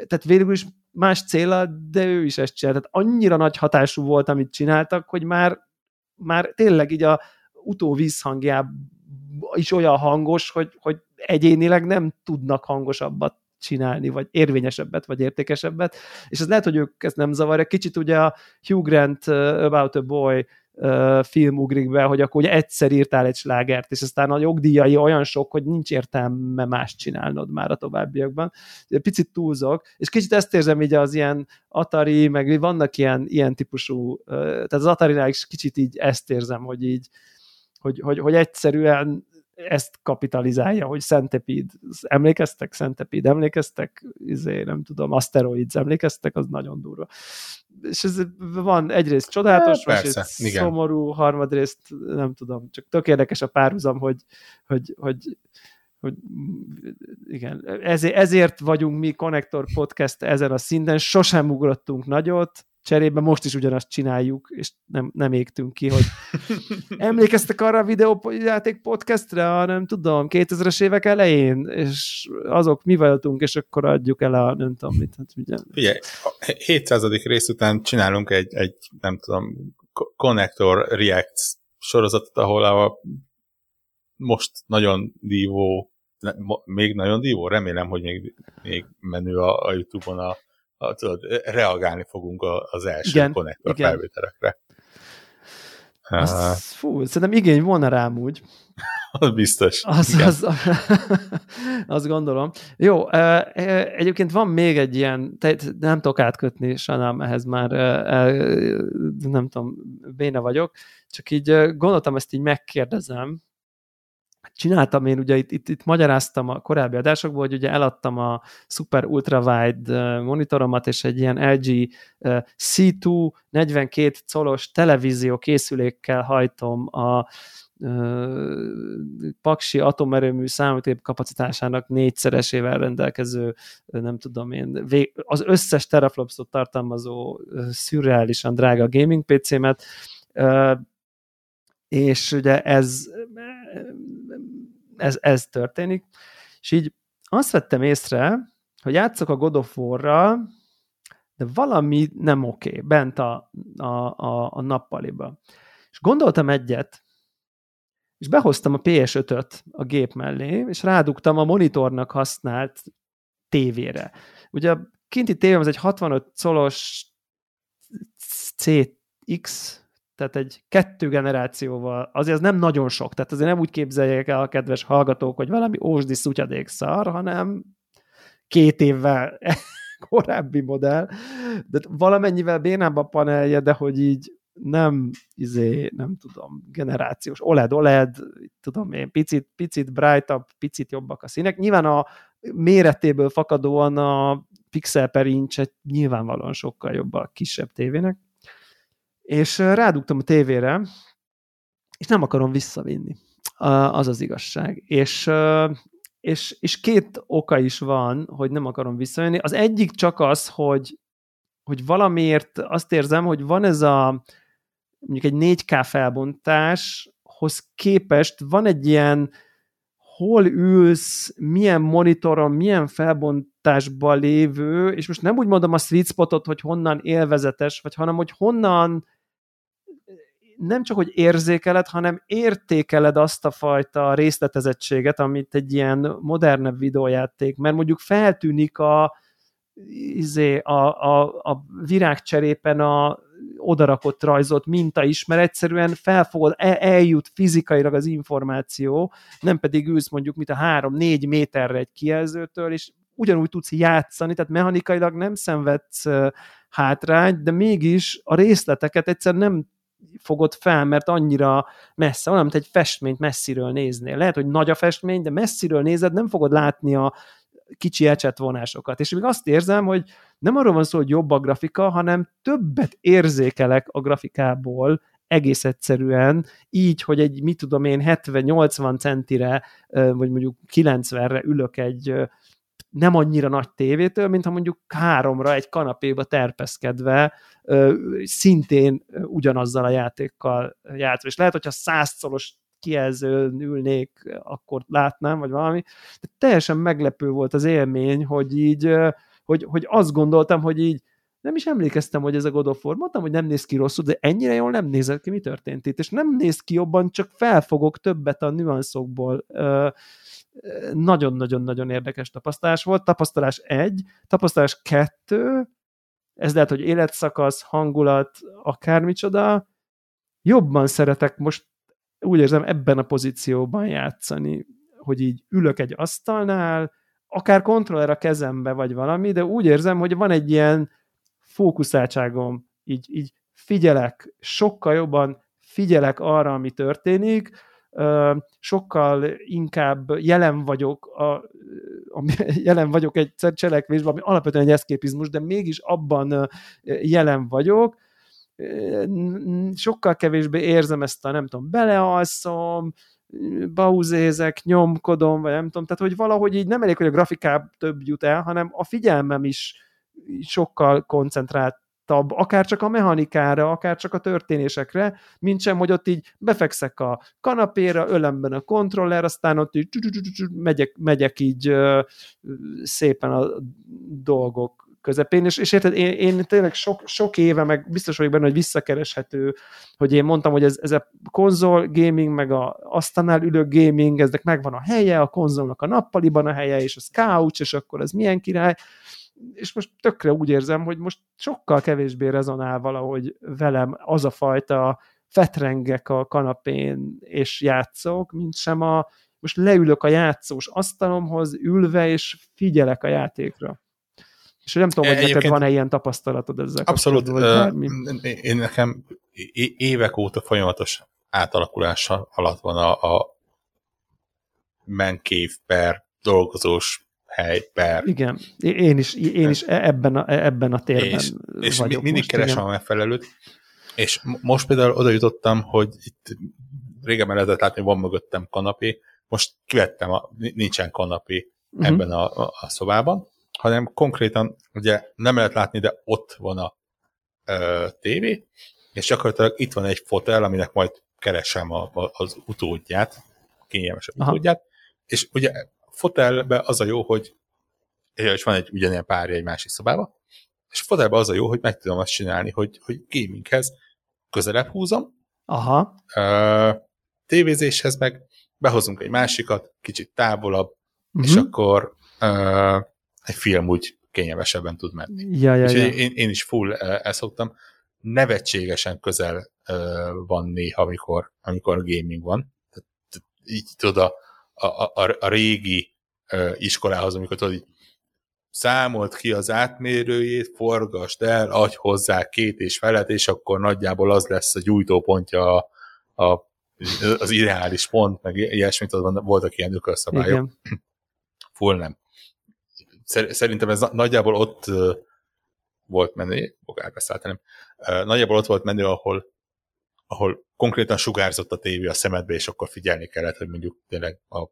Tehát végül is más célra, de ő is ezt csinál. Tehát annyira nagy hatású volt, amit csináltak, hogy már, már tényleg így a utó vízhangjában is olyan hangos, hogy, hogy egyénileg nem tudnak hangosabbat csinálni, vagy érvényesebbet, vagy értékesebbet, és ez lehet, hogy ők ezt nem zavarja. Kicsit ugye a Hugh Grant uh, About a Boy film ugrik be, hogy akkor ugye egyszer írtál egy slágert, és aztán a jogdíjai olyan sok, hogy nincs értelme más csinálnod már a továbbiakban. Picit túlzok, és kicsit ezt érzem így az ilyen Atari, meg vannak ilyen, ilyen típusú, tehát az Atari-nál is kicsit így ezt érzem, hogy így hogy, hogy, hogy egyszerűen ezt kapitalizálja, hogy Centipede, emlékeztek? Centipede, emlékeztek? Izé, nem tudom, Asteroids, emlékeztek? Az nagyon durva. És ez van egyrészt csodálatos, másrészt szomorú, harmadrészt nem tudom, csak tök érdekes a párhuzam, hogy, hogy, hogy hogy igen, ezért, ezért vagyunk mi Connector Podcast ezen a szinten, sosem ugrottunk nagyot, cserébe most is ugyanazt csináljuk, és nem, nem égtünk ki, hogy emlékeztek arra a videójáték podcastre, a nem tudom, 2000-es évek elején, és azok mi voltunk, és akkor adjuk el a nem tudom mit. Hát, ugye. Ugye, a 700. rész után csinálunk egy, egy nem tudom, Connector Reacts sorozatot, ahol a most nagyon dívó, még nagyon dívó, remélem, hogy még, még menő a, a Youtube-on a tudod, reagálni fogunk az első igen, konnektor igen. felvételekre. Azt, fú, szerintem igény volna rám úgy. az biztos. Az, az, azt gondolom. Jó, egyébként van még egy ilyen, nem tudok átkötni, sajnálom, ehhez már nem tudom, béne vagyok, csak így gondoltam, ezt így megkérdezem, csináltam én, ugye itt, itt, itt magyaráztam a korábbi adásokból, hogy ugye eladtam a super ultrawide monitoromat, és egy ilyen LG C2 42 colos televízió készülékkel hajtom a paksi atomerőmű számítép kapacitásának négyszeresével rendelkező, nem tudom én, az összes teraflopsot tartalmazó szürreálisan drága gaming PC-met, és ugye ez ez, ez történik, és így azt vettem észre, hogy játszok a God of War-ral, de valami nem oké, okay, bent a, a, a, a nappaliba. És gondoltam egyet, és behoztam a PS5-öt a gép mellé, és rádugtam a monitornak használt tévére. Ugye a kinti tévém az egy 65 colos CX, tehát egy kettő generációval, azért az nem nagyon sok, tehát azért nem úgy képzeljék el a kedves hallgatók, hogy valami ósdi szutyadék szar, hanem két évvel korábbi modell, de valamennyivel bénább a panelje, de hogy így nem, izé, nem tudom, generációs OLED, OLED, tudom én, picit, picit brightabb, picit jobbak a színek. Nyilván a méretéből fakadóan a pixel per inch nyilvánvalóan sokkal jobb a kisebb tévének. És rádugtam a tévére, és nem akarom visszavinni. Az az igazság. És, és, és két oka is van, hogy nem akarom visszavinni. Az egyik csak az, hogy, hogy valamiért azt érzem, hogy van ez a mondjuk egy 4K felbontáshoz képest van egy ilyen hol ülsz, milyen monitoron, milyen felbontásban lévő, és most nem úgy mondom a sweet spotot, hogy honnan élvezetes, vagy hanem, hogy honnan nem csak, hogy érzékeled, hanem értékeled azt a fajta részletezettséget, amit egy ilyen modernebb videójáték, mert mondjuk feltűnik a, izé, a, a, a virágcserépen a odarakott rajzolt minta is, mert egyszerűen felfogod, el, eljut fizikailag az információ, nem pedig ülsz mondjuk, mint a három-négy méterre egy kijelzőtől, és ugyanúgy tudsz játszani, tehát mechanikailag nem szenvedsz hátrányt, de mégis a részleteket egyszer nem fogod fel, mert annyira messze, olyan, mint egy festményt messziről néznél. Lehet, hogy nagy a festmény, de messziről nézed, nem fogod látni a kicsi ecsetvonásokat. És még azt érzem, hogy nem arról van szó, hogy jobb a grafika, hanem többet érzékelek a grafikából, egész egyszerűen, így, hogy egy, mit tudom én, 70-80 centire, vagy mondjuk 90-re ülök egy nem annyira nagy tévétől, mint ha mondjuk háromra egy kanapéba terpeszkedve szintén ugyanazzal a játékkal játszva. És lehet, hogyha százszoros kijelzőn ülnék, akkor látnám, vagy valami. De teljesen meglepő volt az élmény, hogy így, hogy, hogy azt gondoltam, hogy így nem is emlékeztem, hogy ez a God of War. Mondtam, hogy nem néz ki rosszul, de ennyire jól nem nézett ki, mi történt itt. És nem néz ki jobban, csak felfogok többet a nüanszokból. Nagyon-nagyon-nagyon érdekes tapasztalás volt. Tapasztalás egy, tapasztalás kettő, ez lehet, hogy életszakasz, hangulat, akármicsoda. Jobban szeretek most úgy érzem ebben a pozícióban játszani, hogy így ülök egy asztalnál, akár kontroller a kezembe, vagy valami, de úgy érzem, hogy van egy ilyen fókuszáltságom, így, így figyelek, sokkal jobban figyelek arra, ami történik, sokkal inkább jelen vagyok, a, a, jelen vagyok egy cselekvésben, ami alapvetően egy eszképizmus, de mégis abban jelen vagyok, sokkal kevésbé érzem ezt a, nem tudom, belealszom, bauzézek, nyomkodom, vagy nem tudom, tehát hogy valahogy így nem elég, hogy a grafikám több jut el, hanem a figyelmem is sokkal koncentráltabb, akár csak a mechanikára, akár csak a történésekre, mint sem, hogy ott így befekszek a kanapéra, ölemben a kontroller, aztán ott így megyek, megyek így szépen a dolgok közepén, és, és érted, én, én tényleg sok, sok éve, meg biztos vagyok benne, hogy visszakereshető, hogy én mondtam, hogy ez, ez a konzol gaming, meg a asztalnál ülő gaming, eznek megvan a helye, a konzolnak a nappaliban a helye, és az couch, és akkor ez milyen király, és most tökre úgy érzem, hogy most sokkal kevésbé rezonál valahogy velem az a fajta fetrengek a kanapén és játszok, mint sem a most leülök a játszós asztalomhoz, ülve, és figyelek a játékra. És nem tudom, hogy neked van-e ilyen tapasztalatod ezzel Abszolút. Uh, én nekem évek óta folyamatos átalakulása alatt van a, a menkév per dolgozós hely per. Igen, én is, én is e- ebben a, e- ebben a térben És, és mindig most, keresem igen. a megfelelőt, és most például oda jutottam, hogy itt régen lehetett látni, van mögöttem kanapé, most kivettem, a, nincsen kanapé uh-huh. ebben a, a, a szobában, hanem konkrétan ugye nem lehet látni, de ott van a ö, tévé, és gyakorlatilag itt van egy fotel, aminek majd keresem a, a, az utódját, kényelmesebb Aha. utódját, és ugye fotelbe az a jó, hogy és van egy ugyanilyen párja egy másik szobába, és fotelbe az a jó, hogy meg tudom azt csinálni, hogy, hogy gaminghez közelebb húzom, Aha. Uh, tévézéshez meg behozunk egy másikat, kicsit távolabb, uh-huh. és akkor uh, egy film úgy kényelmesebben tud menni. Ja, ja, ja. Én, én is full ezt szoktam. Nevetségesen közel uh, van néha, amikor, amikor gaming van. Tehát, így tudod, a, a, a, a régi iskolához, amikor tudod, így számolt ki az átmérőjét, forgast el, adj hozzá két és felet, és akkor nagyjából az lesz a gyújtópontja a, a, az ideális pont, meg ilyesmit, voltak ilyen ökölszabályok. Igen. Full nem. Szerintem ez nagyjából ott volt menő, bogár beszállt, nem. Nagyjából ott volt menő, ahol, ahol konkrétan sugárzott a tévé a szemedbe, és akkor figyelni kellett, hogy mondjuk tényleg a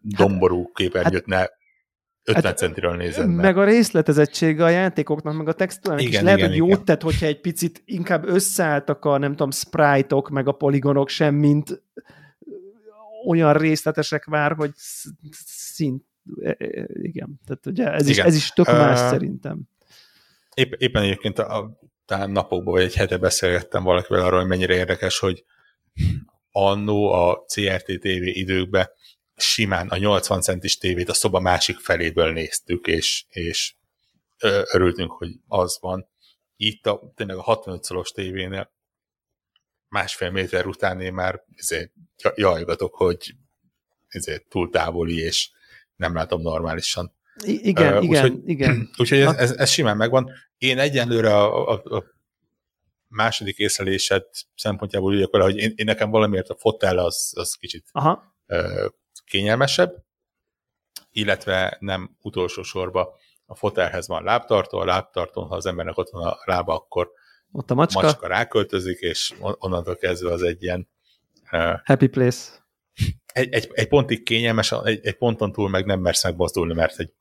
domború képernyőt hát, ne 50 hát, centiről nézed meg. Meg a részletezettsége a játékoknak, meg a textúrának igen, is lehet, igen, hogy jót igen. tett, hogyha egy picit inkább összeálltak a, nem tudom, sprite-ok, meg a poligonok sem, mint olyan részletesek már, hogy szint, e, e, igen, tehát ugye ez, igen. is, ez is tök más uh, szerintem. Épp, éppen egyébként a, a talán napokban vagy egy hete beszélgettem valakivel arról, hogy mennyire érdekes, hogy annó a CRT TV időkben simán a 80 centis tévét a szoba másik feléből néztük, és, és örültünk, hogy az van. Itt a, tényleg a 65 szoros tévénél másfél méter után én már ezért jajgatok, hogy ezért túl távoli, és nem látom normálisan. I- igen, uh, igen, úgyhogy, igen. Úgyhogy ez, ez, ez simán megvan. Én egyenlőre a, a, a második észlelésed szempontjából ügyek vele, hogy én, én nekem valamiért a fotel az, az kicsit Aha. Kényelmesebb, illetve nem utolsó sorba a fotelhez van lábtartó, a lábtartón, ha az embernek ott van a lába, akkor ott a macska, macska ráköltözik, és onnantól kezdve az egy ilyen uh, happy place. Egy, egy, egy pontig kényelmes, egy, egy ponton túl meg nem mersz megmozdulni, mert egy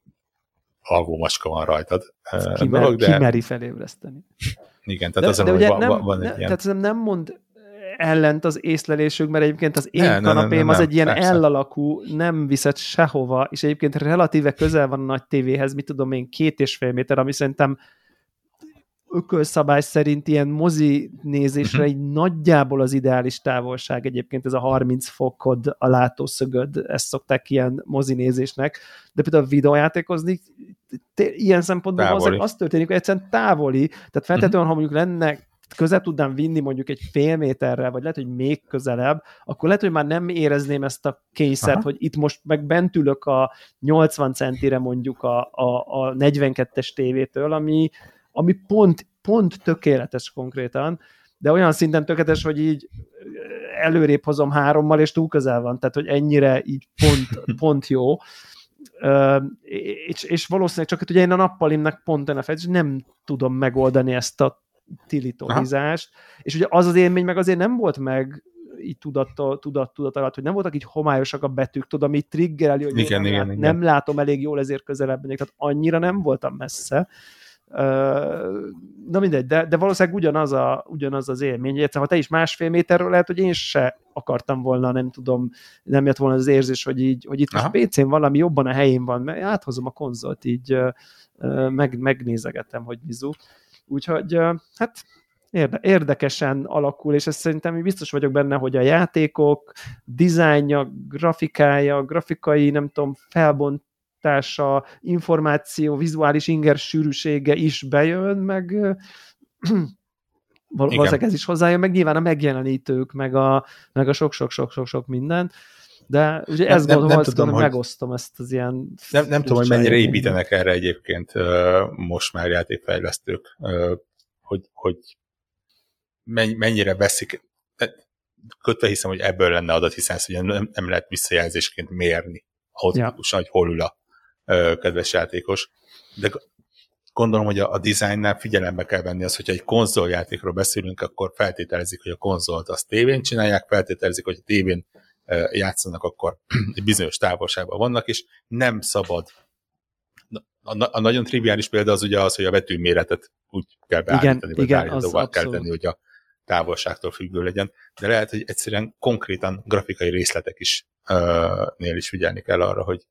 alvó macska van rajtad. Ki, mer, dolog, de... ki meri felébreszteni. Igen, tehát de, az, de hogy van, nem, van egy ne, ilyen... Tehát nem mond ellent az észlelésük, mert egyébként az én ne, kanapém ne, ne, ne, az egy ilyen persze. ellalakú, nem viszed sehova, és egyébként relatíve közel van a nagy tévéhez, mit tudom én, két és fél méter, ami szerintem ökölszabály szerint ilyen mozi nézésre egy nagyjából az ideális távolság egyébként ez a 30 fokod a látószögöd, ezt szokták ilyen mozi nézésnek, de például videójátékozni ilyen szempontból az, az történik, hogy egyszerűen távoli, tehát feltétlenül, ha mondjuk lenne közel tudnám vinni mondjuk egy fél méterre, vagy lehet, hogy még közelebb, akkor lehet, hogy már nem érezném ezt a készet, hogy itt most meg bent ülök a 80 centire mondjuk a, a, a 42-es tévétől, ami, ami pont, pont tökéletes konkrétan, de olyan szinten tökéletes, hogy így előrébb hozom hárommal, és túl közel van, tehát hogy ennyire így pont, pont jó. Uh, és, és valószínűleg csak, hogy ugye én a nappalimnek pont a és nem tudom megoldani ezt a tilitomizást, és ugye az az élmény meg azért nem volt meg így tudat, tudat, tudat alatt, hogy nem voltak így homályosak a betűk, tudom, ami triggereli, hogy igen, igen, nem, igen. nem látom elég jól, ezért közelebb megyek, tehát annyira nem voltam messze. Na mindegy, de, de valószínűleg ugyanaz, a, ugyanaz az élmény. Egyszer, ha te is másfél méterről lehet, hogy én se akartam volna, nem tudom, nem jött volna az érzés, hogy, így, hogy itt Aha. most PC-n valami jobban a helyén van, mert áthozom a konzolt, így meg, megnézegetem, hogy vizu. Úgyhogy hát érde, érdekesen alakul, és ezt szerintem biztos vagyok benne, hogy a játékok dizájnja, grafikája, grafikai, nem tudom, felbontása, információ, vizuális inger sűrűsége is bejön, meg valószínűleg ez is hozzájön, meg nyilván a megjelenítők, meg a, meg a sok-sok-sok-sok-sok minden. De ugye nem, ezt gondolom, nem, nem tudom, hogy megosztom ezt az ilyen... Nem, nem tudom, hogy mennyire építenek erre egyébként most már játékfejlesztők, hogy, hogy mennyire veszik, kötve hiszem, hogy ebből lenne adat, hiszen ezt ugye nem, nem lehet visszajelzésként mérni autentikusan, ja. hogy hol ül a kedves játékos. De gondolom, hogy a, a dizájnnál figyelembe kell venni az, hogyha egy konzoljátékról beszélünk, akkor feltételezik, hogy a konzolt azt tévén csinálják, feltételezik, hogy a tévén játszanak, akkor egy bizonyos távolságban vannak, és nem szabad. A, a nagyon triviális példa az ugye az, hogy a vetőméretet úgy kell beállítani, igen, vagy igen, az kell tenni, hogy a távolságtól függő legyen, de lehet, hogy egyszerűen konkrétan grafikai részletek is uh, nél is figyelni kell arra, hogy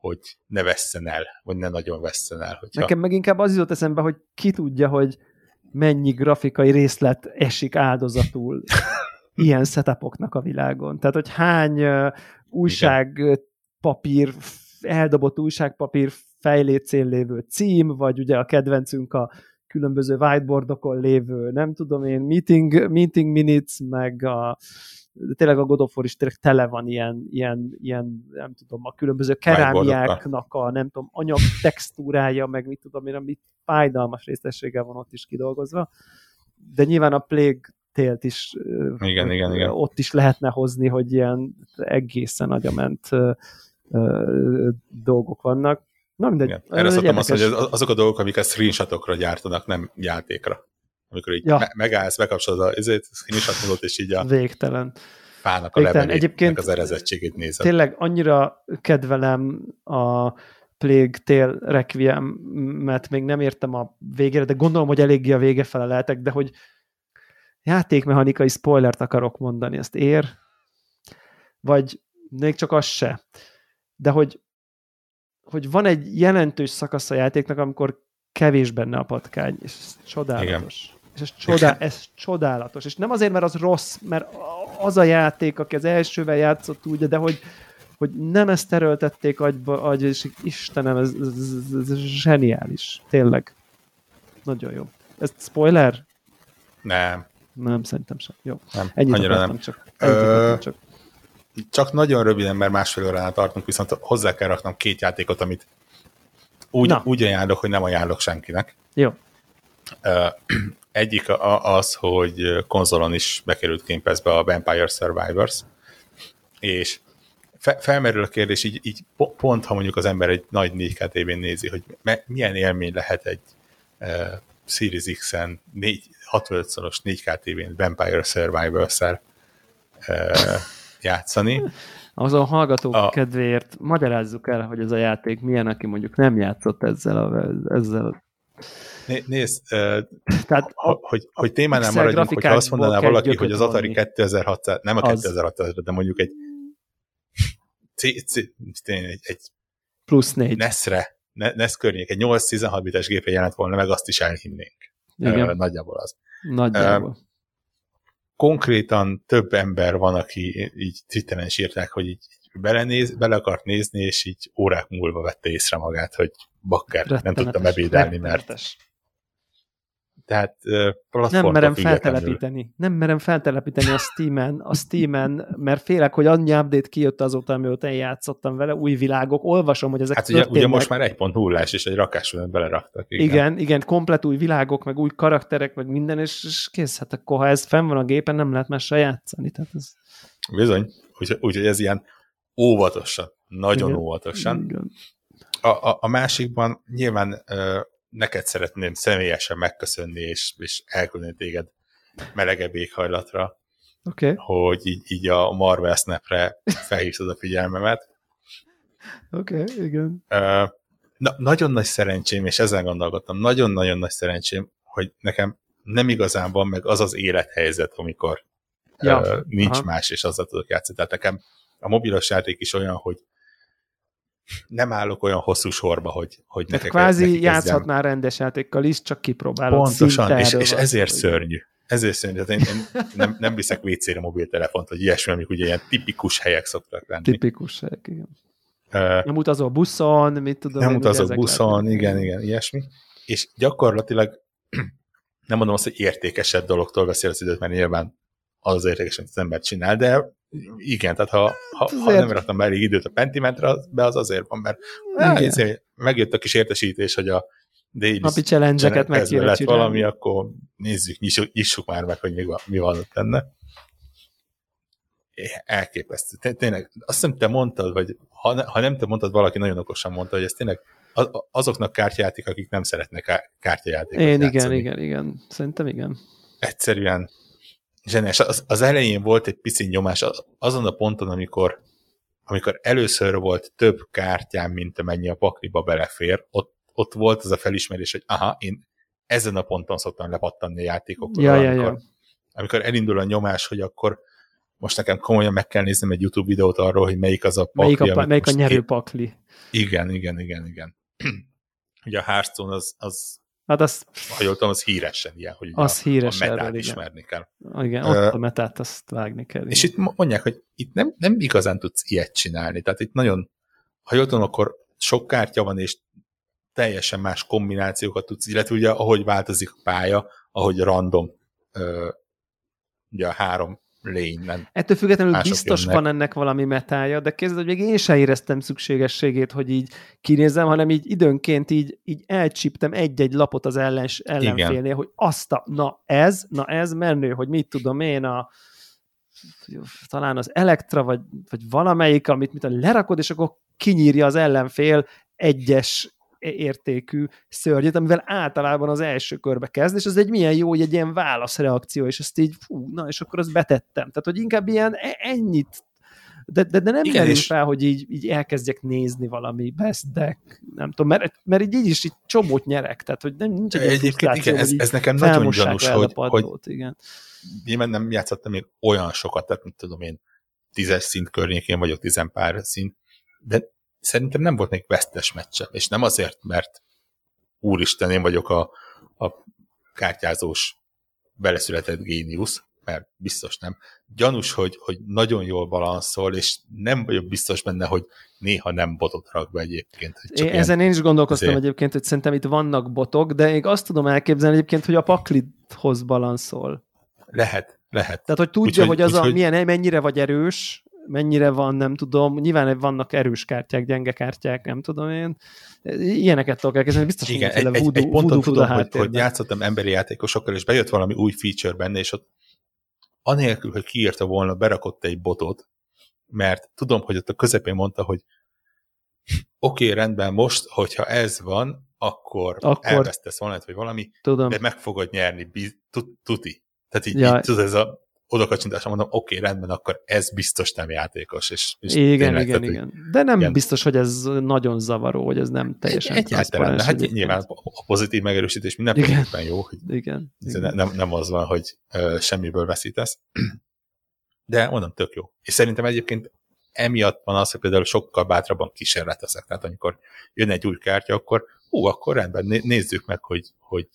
hogy ne vesszen el, vagy ne nagyon vesszen el. Hogyha... Nekem meg inkább az jutott eszembe, hogy ki tudja, hogy mennyi grafikai részlet esik áldozatul ilyen setupoknak a világon. Tehát, hogy hány újságpapír, eldobott újságpapír fejlécén lévő cím, vagy ugye a kedvencünk a különböző whiteboardokon lévő, nem tudom én, meeting, meeting minutes, meg a de tényleg a God of War is tényleg tele van ilyen, ilyen, ilyen nem tudom, a különböző kerámiáknak a, nem tudom, anyag textúrája, meg mit tudom én, amit fájdalmas részességgel van ott is kidolgozva. De nyilván a Plague télt is igen, igen, igen. ott is lehetne hozni, hogy ilyen egészen agyament dolgok vannak. Na mindegy. Igen. Erre szoktam azt, hogy azok a dolgok, amiket screenshotokra gyártanak, nem játékra. Amikor így ja. me- megállsz, bekapcsolod a izét, screenshot és így a Végtelen. fának a Végtelen. Egyébként az erezettségét nézed. Tényleg annyira kedvelem a Plague Tale Requiem-et, még nem értem a végére, de gondolom, hogy eléggé a vége fele lehetek, de hogy játékmechanikai spoilert akarok mondani, ezt ér? Vagy még csak az se. De hogy hogy van egy jelentős szakasz a játéknak, amikor kevés benne a patkány, és ez csodálatos. Igen. És ez, csodá, ez csodálatos. És nem azért, mert az rossz, mert az a játék, aki az elsővel játszott úgy, de hogy, hogy nem ezt teröltették agyba, agy, és Istenem, ez, ez, ez, ez zseniális. Tényleg. Nagyon jó. Ez spoiler? Nem. Nem, szerintem sem. Jó. Nem, Ennyit annyira nem. Csak. Ö... csak csak nagyon röviden, mert másfél óránál tartunk, viszont hozzá kell raknom két játékot, amit úgy, úgy ajánlok, hogy nem ajánlok senkinek. Jó. Egyik az, hogy konzolon is bekerült Game Pass-be a Vampire Survivors, és fe, felmerül a kérdés, így, így pont, ha mondjuk az ember egy nagy 4K tévén nézi, hogy me, milyen élmény lehet egy uh, Series X-en 65-szoros 4K tévén Vampire Survivors-szel uh, játszani. Azon hallgatók a... kedvéért magyarázzuk el, hogy ez a játék milyen, aki mondjuk nem játszott ezzel a, ezzel Né, nézd, Tehát ha, hogy, hogy témánál maradjunk, hogyha azt mondaná valaki, hogy az Atari 2600, nem a 2600, de mondjuk egy egy, egy plusz 4 NES-re, NES környék, egy 8-16 bites gépe jelent volna, meg azt is elhinnénk. Igen. Nagyjából az. Nagyjából. Konkrétan több ember van, aki így Twitteren sírták, hogy így belenéz, bele akart nézni, és így órák múlva vette észre magát, hogy bakker, nem tudtam ebédelni, mert tehát Nem merem feltelepíteni. Nem merem feltelepíteni a Steam-en, a Steam-en, mert félek, hogy annyi update kijött azóta, amióta én játszottam vele, új világok, olvasom, hogy ezek Hát ugye, ugye most már egy pont hullás és egy rakásban beleraktak. Igen. igen, igen, komplet új világok, meg új karakterek, meg minden, és, és kész, hát akkor ha ez fenn van a gépen, nem lehet mással játszani. Tehát ez... Bizony, úgyhogy úgy, ez ilyen óvatosan, nagyon igen. óvatosan. Igen. A, a, a másikban nyilván neked szeretném személyesen megköszönni, és, és elküldeni téged melegebb éghajlatra, okay. hogy így, így a Marvel Snapre felhívtad a figyelmemet. Oké, okay, igen. Na, nagyon nagy szerencsém, és ezen gondolkodtam, nagyon-nagyon nagy szerencsém, hogy nekem nem igazán van meg az az élethelyzet, amikor ja, uh, nincs aha. más, és azzal tudok játszani. Tehát nekem a mobilos játék is olyan, hogy nem állok olyan hosszú sorba, hogy, hogy nekek kvázi nekik játszhatnál rendes játékkal is, csak kipróbálod. Pontosan, és, és ezért szörnyű. Ezért. Tehát én, én nem, nem viszek WC-re mobiltelefont, hogy ilyesmi, amik ugye ilyen tipikus helyek szoktak lenni. Tipikus helyek, igen. Uh, nem utazol buszon, mit tudom Nem utazol buszon, lehetnek. igen, igen, ilyesmi. És gyakorlatilag nem mondom azt, hogy értékesebb dologtól veszi az időt, mert nyilván az az értékes, amit az ember csinál, de igen, tehát ha, ha, ha nem raktam be elég időt a Pentimentre, be az azért van, mert azért megjött a kis értesítés, hogy a Daily Napi challenge-eket meg lett valami, akkor nézzük, nyissuk, nyissuk már meg, hogy mi van, mi van ott benne. Elképesztő. Tényleg, azt hiszem te mondtad, vagy ha, ne, ha nem te mondtad, valaki nagyon okosan mondta, hogy ez tényleg azoknak kártyajáték, akik nem szeretnek kártyajátékot Én játszani. igen, igen, igen. Szerintem igen. Egyszerűen zseniás. Az, az elején volt egy pici nyomás azon a ponton, amikor, amikor először volt több kártyám, mint amennyi a pakliba belefér, ott, ott volt az a felismerés, hogy aha, én ezen a ponton szoktam lepattanni a játékokról, ja, amikor, ja, ja. amikor elindul a nyomás, hogy akkor most nekem komolyan meg kell néznem egy YouTube videót arról, hogy melyik az a pakli. Melyik a, melyik a nyerő pakli. Igen, igen, igen, igen. Ugye a Hearthstone az, az Hát az, ha jól tudom, az híresen ilyen, hogy az a, híres a metát erről, ismerni kell. Igen, ott a metát azt vágni kell. És igen. itt mondják, hogy itt nem, nem igazán tudsz ilyet csinálni. Tehát itt nagyon, ha jól tudom, akkor sok kártya van, és teljesen más kombinációkat tudsz, illetve ugye ahogy változik a pálya, ahogy random ö, ugye a három lane, nem. Ettől függetlenül Mások biztos jönnek. van ennek valami metája, de képzeld, hogy még én sem éreztem szükségességét, hogy így kinézem, hanem így időnként így, így elcsíptem egy-egy lapot az ellens, ellenfélnél, hogy azt a, na ez, na ez menő, hogy mit tudom én, a talán az Elektra, vagy, vagy valamelyik, amit mit tudom, lerakod, és akkor kinyírja az ellenfél egyes értékű szörnyet, amivel általában az első körbe kezd, és ez egy milyen jó, hogy egy ilyen válaszreakció, és ezt így, fú, na, és akkor azt betettem. Tehát, hogy inkább ilyen e- ennyit de, de, de nem Igen, merül és- fel, hogy így, így elkezdjek nézni valami best deck, nem tudom, mert, mert így, így is így csomót nyerek, tehát hogy nem, nincs egy Egyébként igen, ez, hogy ez nekem nagyon gyanús, hogy, hogy padlót, igen. nyilván nem játszottam még olyan sokat, tehát mit tudom én, tízes szint környékén vagyok, tizen pár szint, de szerintem nem volt még vesztes meccse, és nem azért, mert úristen, én vagyok a, a kártyázós beleszületett géniusz, mert biztos nem. Gyanús, hogy, hogy nagyon jól balanszol, és nem vagyok biztos benne, hogy néha nem botot rak be egyébként. Hogy csak Én, ilyen- ezen én is gondolkoztam azért. egyébként, hogy szerintem itt vannak botok, de még azt tudom elképzelni egyébként, hogy a paklithoz balanszol. Lehet, lehet. Tehát, hogy tudja, Úgyhogy- hogy az a, úgyhogy- milyen, mennyire vagy erős, mennyire van, nem tudom, nyilván vannak erős kártyák, gyenge kártyák, nem tudom én. Ilyeneket tudok elkezdeni, biztos, hogy Igen, egy, mindenféle egy, egy voodoo- ponton voodoo tudom, hogy, hogy játszottam emberi játékosokkal, és bejött valami új feature benne, és ott anélkül, hogy kiírta volna, berakott egy botot, mert tudom, hogy ott a közepén mondta, hogy oké, okay, rendben, most, hogyha ez van, akkor, Akkor- elvesztesz valamit, vagy valami, Tudom. de meg fogod nyerni, biz, tu- tuti. Tehát így, Ja. így tudod, ez a odakacsintásra mondom, oké, okay, rendben, akkor ez biztos nem játékos. És, és Igen, tényleg, igen, tehát, igen. De nem igen. biztos, hogy ez nagyon zavaró, hogy ez nem teljesen Egy, egyáltalán, hát egyébként. nyilván a pozitív megerősítés mindenféleképpen jó, hogy Igen. Igen. ne- nem, nem az van, hogy ö, semmiből veszítesz. De mondom, tök jó. És szerintem egyébként emiatt van az, hogy például sokkal bátrabban kísérletezek. Tehát amikor jön egy új kártya, akkor hú, akkor rendben, né- nézzük meg, hogy, hogy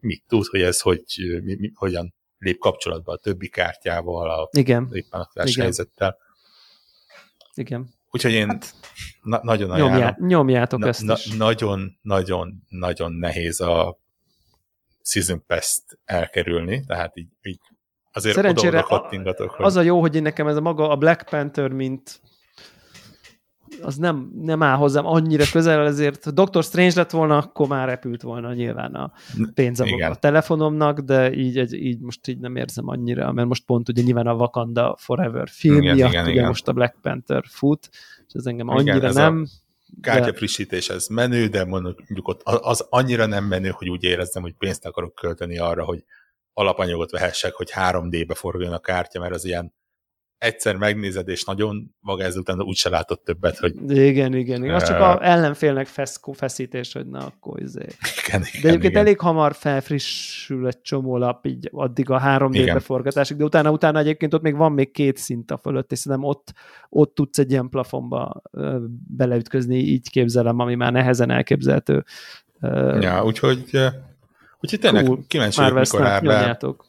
mit tud, hogy ez hogy, mi, mi, hogyan lép kapcsolatba a többi kártyával, a, Igen, éppen a helyzettel. igen. Úgyhogy én Hát, na, nagyon ajánlom. nyomjá, nyomjátok Na, ezt na, is. nagyon, nagyon, nagyon nehéz a Season Pass-t elkerülni, tehát így, így azért Szerencsére oda-oda kattingatok, hogy Az a jó, hogy én nekem ez a maga a Black Panther, mint az nem, nem áll hozzám annyira közel, ezért Doctor Strange lett volna, akkor már repült volna nyilván a pénz a, Igen. a telefonomnak, de így, egy, így most így nem érzem annyira, mert most pont ugye nyilván a Wakanda Forever film Igen, miatt igen, ugye igen. most a Black Panther fut, és ez engem Igen, annyira ez a nem, kártya de- frissítés, ez menő, de mondjuk ott az annyira nem menő, hogy úgy érezzem, hogy pénzt akarok költeni arra, hogy alapanyagot vehessek, hogy 3D-be forgoljon a kártya, mert az ilyen egyszer megnézed, és nagyon maga ezután úgyse látott többet, hogy igen, igen, igen. Az csak a ellenfélnek feszkó, feszítés, hogy na akkor izé. igen, De igen, egyébként igen. elég hamar felfrissül egy csomó lap, így addig a 3D Igen. beforgatásig, de utána, utána egyébként ott még van még két szint a fölött, és szerintem ott, ott tudsz egy ilyen plafonba beleütközni, így képzelem, ami már nehezen elképzelhető. Ja, úgyhogy, úgyhogy tényleg cool. kíváncsi mikor áll nyomjátok.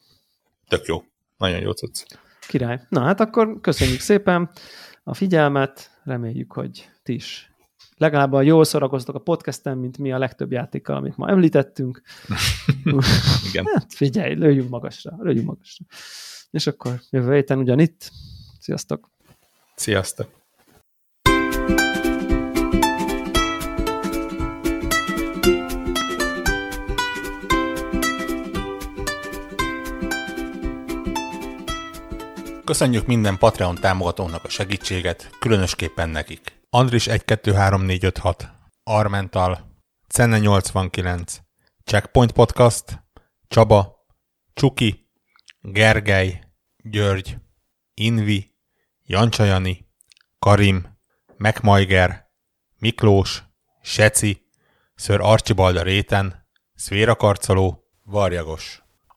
Tök jó. Nagyon jó cucc. Király. Na hát akkor köszönjük szépen a figyelmet, reméljük, hogy ti is legalább jól szórakoztok a podcasten, mint mi a legtöbb játékkal, amit ma említettünk. Igen. Hát figyelj, lőjünk magasra, lőjünk magasra. És akkor jövő héten ugyanitt. Sziasztok! Sziasztok! Köszönjük minden Patreon támogatónak a segítséget, különösképpen nekik. Andris 123456, Armental, Cenne 89, Checkpoint Podcast, Csaba, Csuki, Gergely, György, Invi, Jancsajani, Karim, Megmajger, Miklós, Seci, Ször Archibald a réten, Szvéra Karcoló, Varjagos.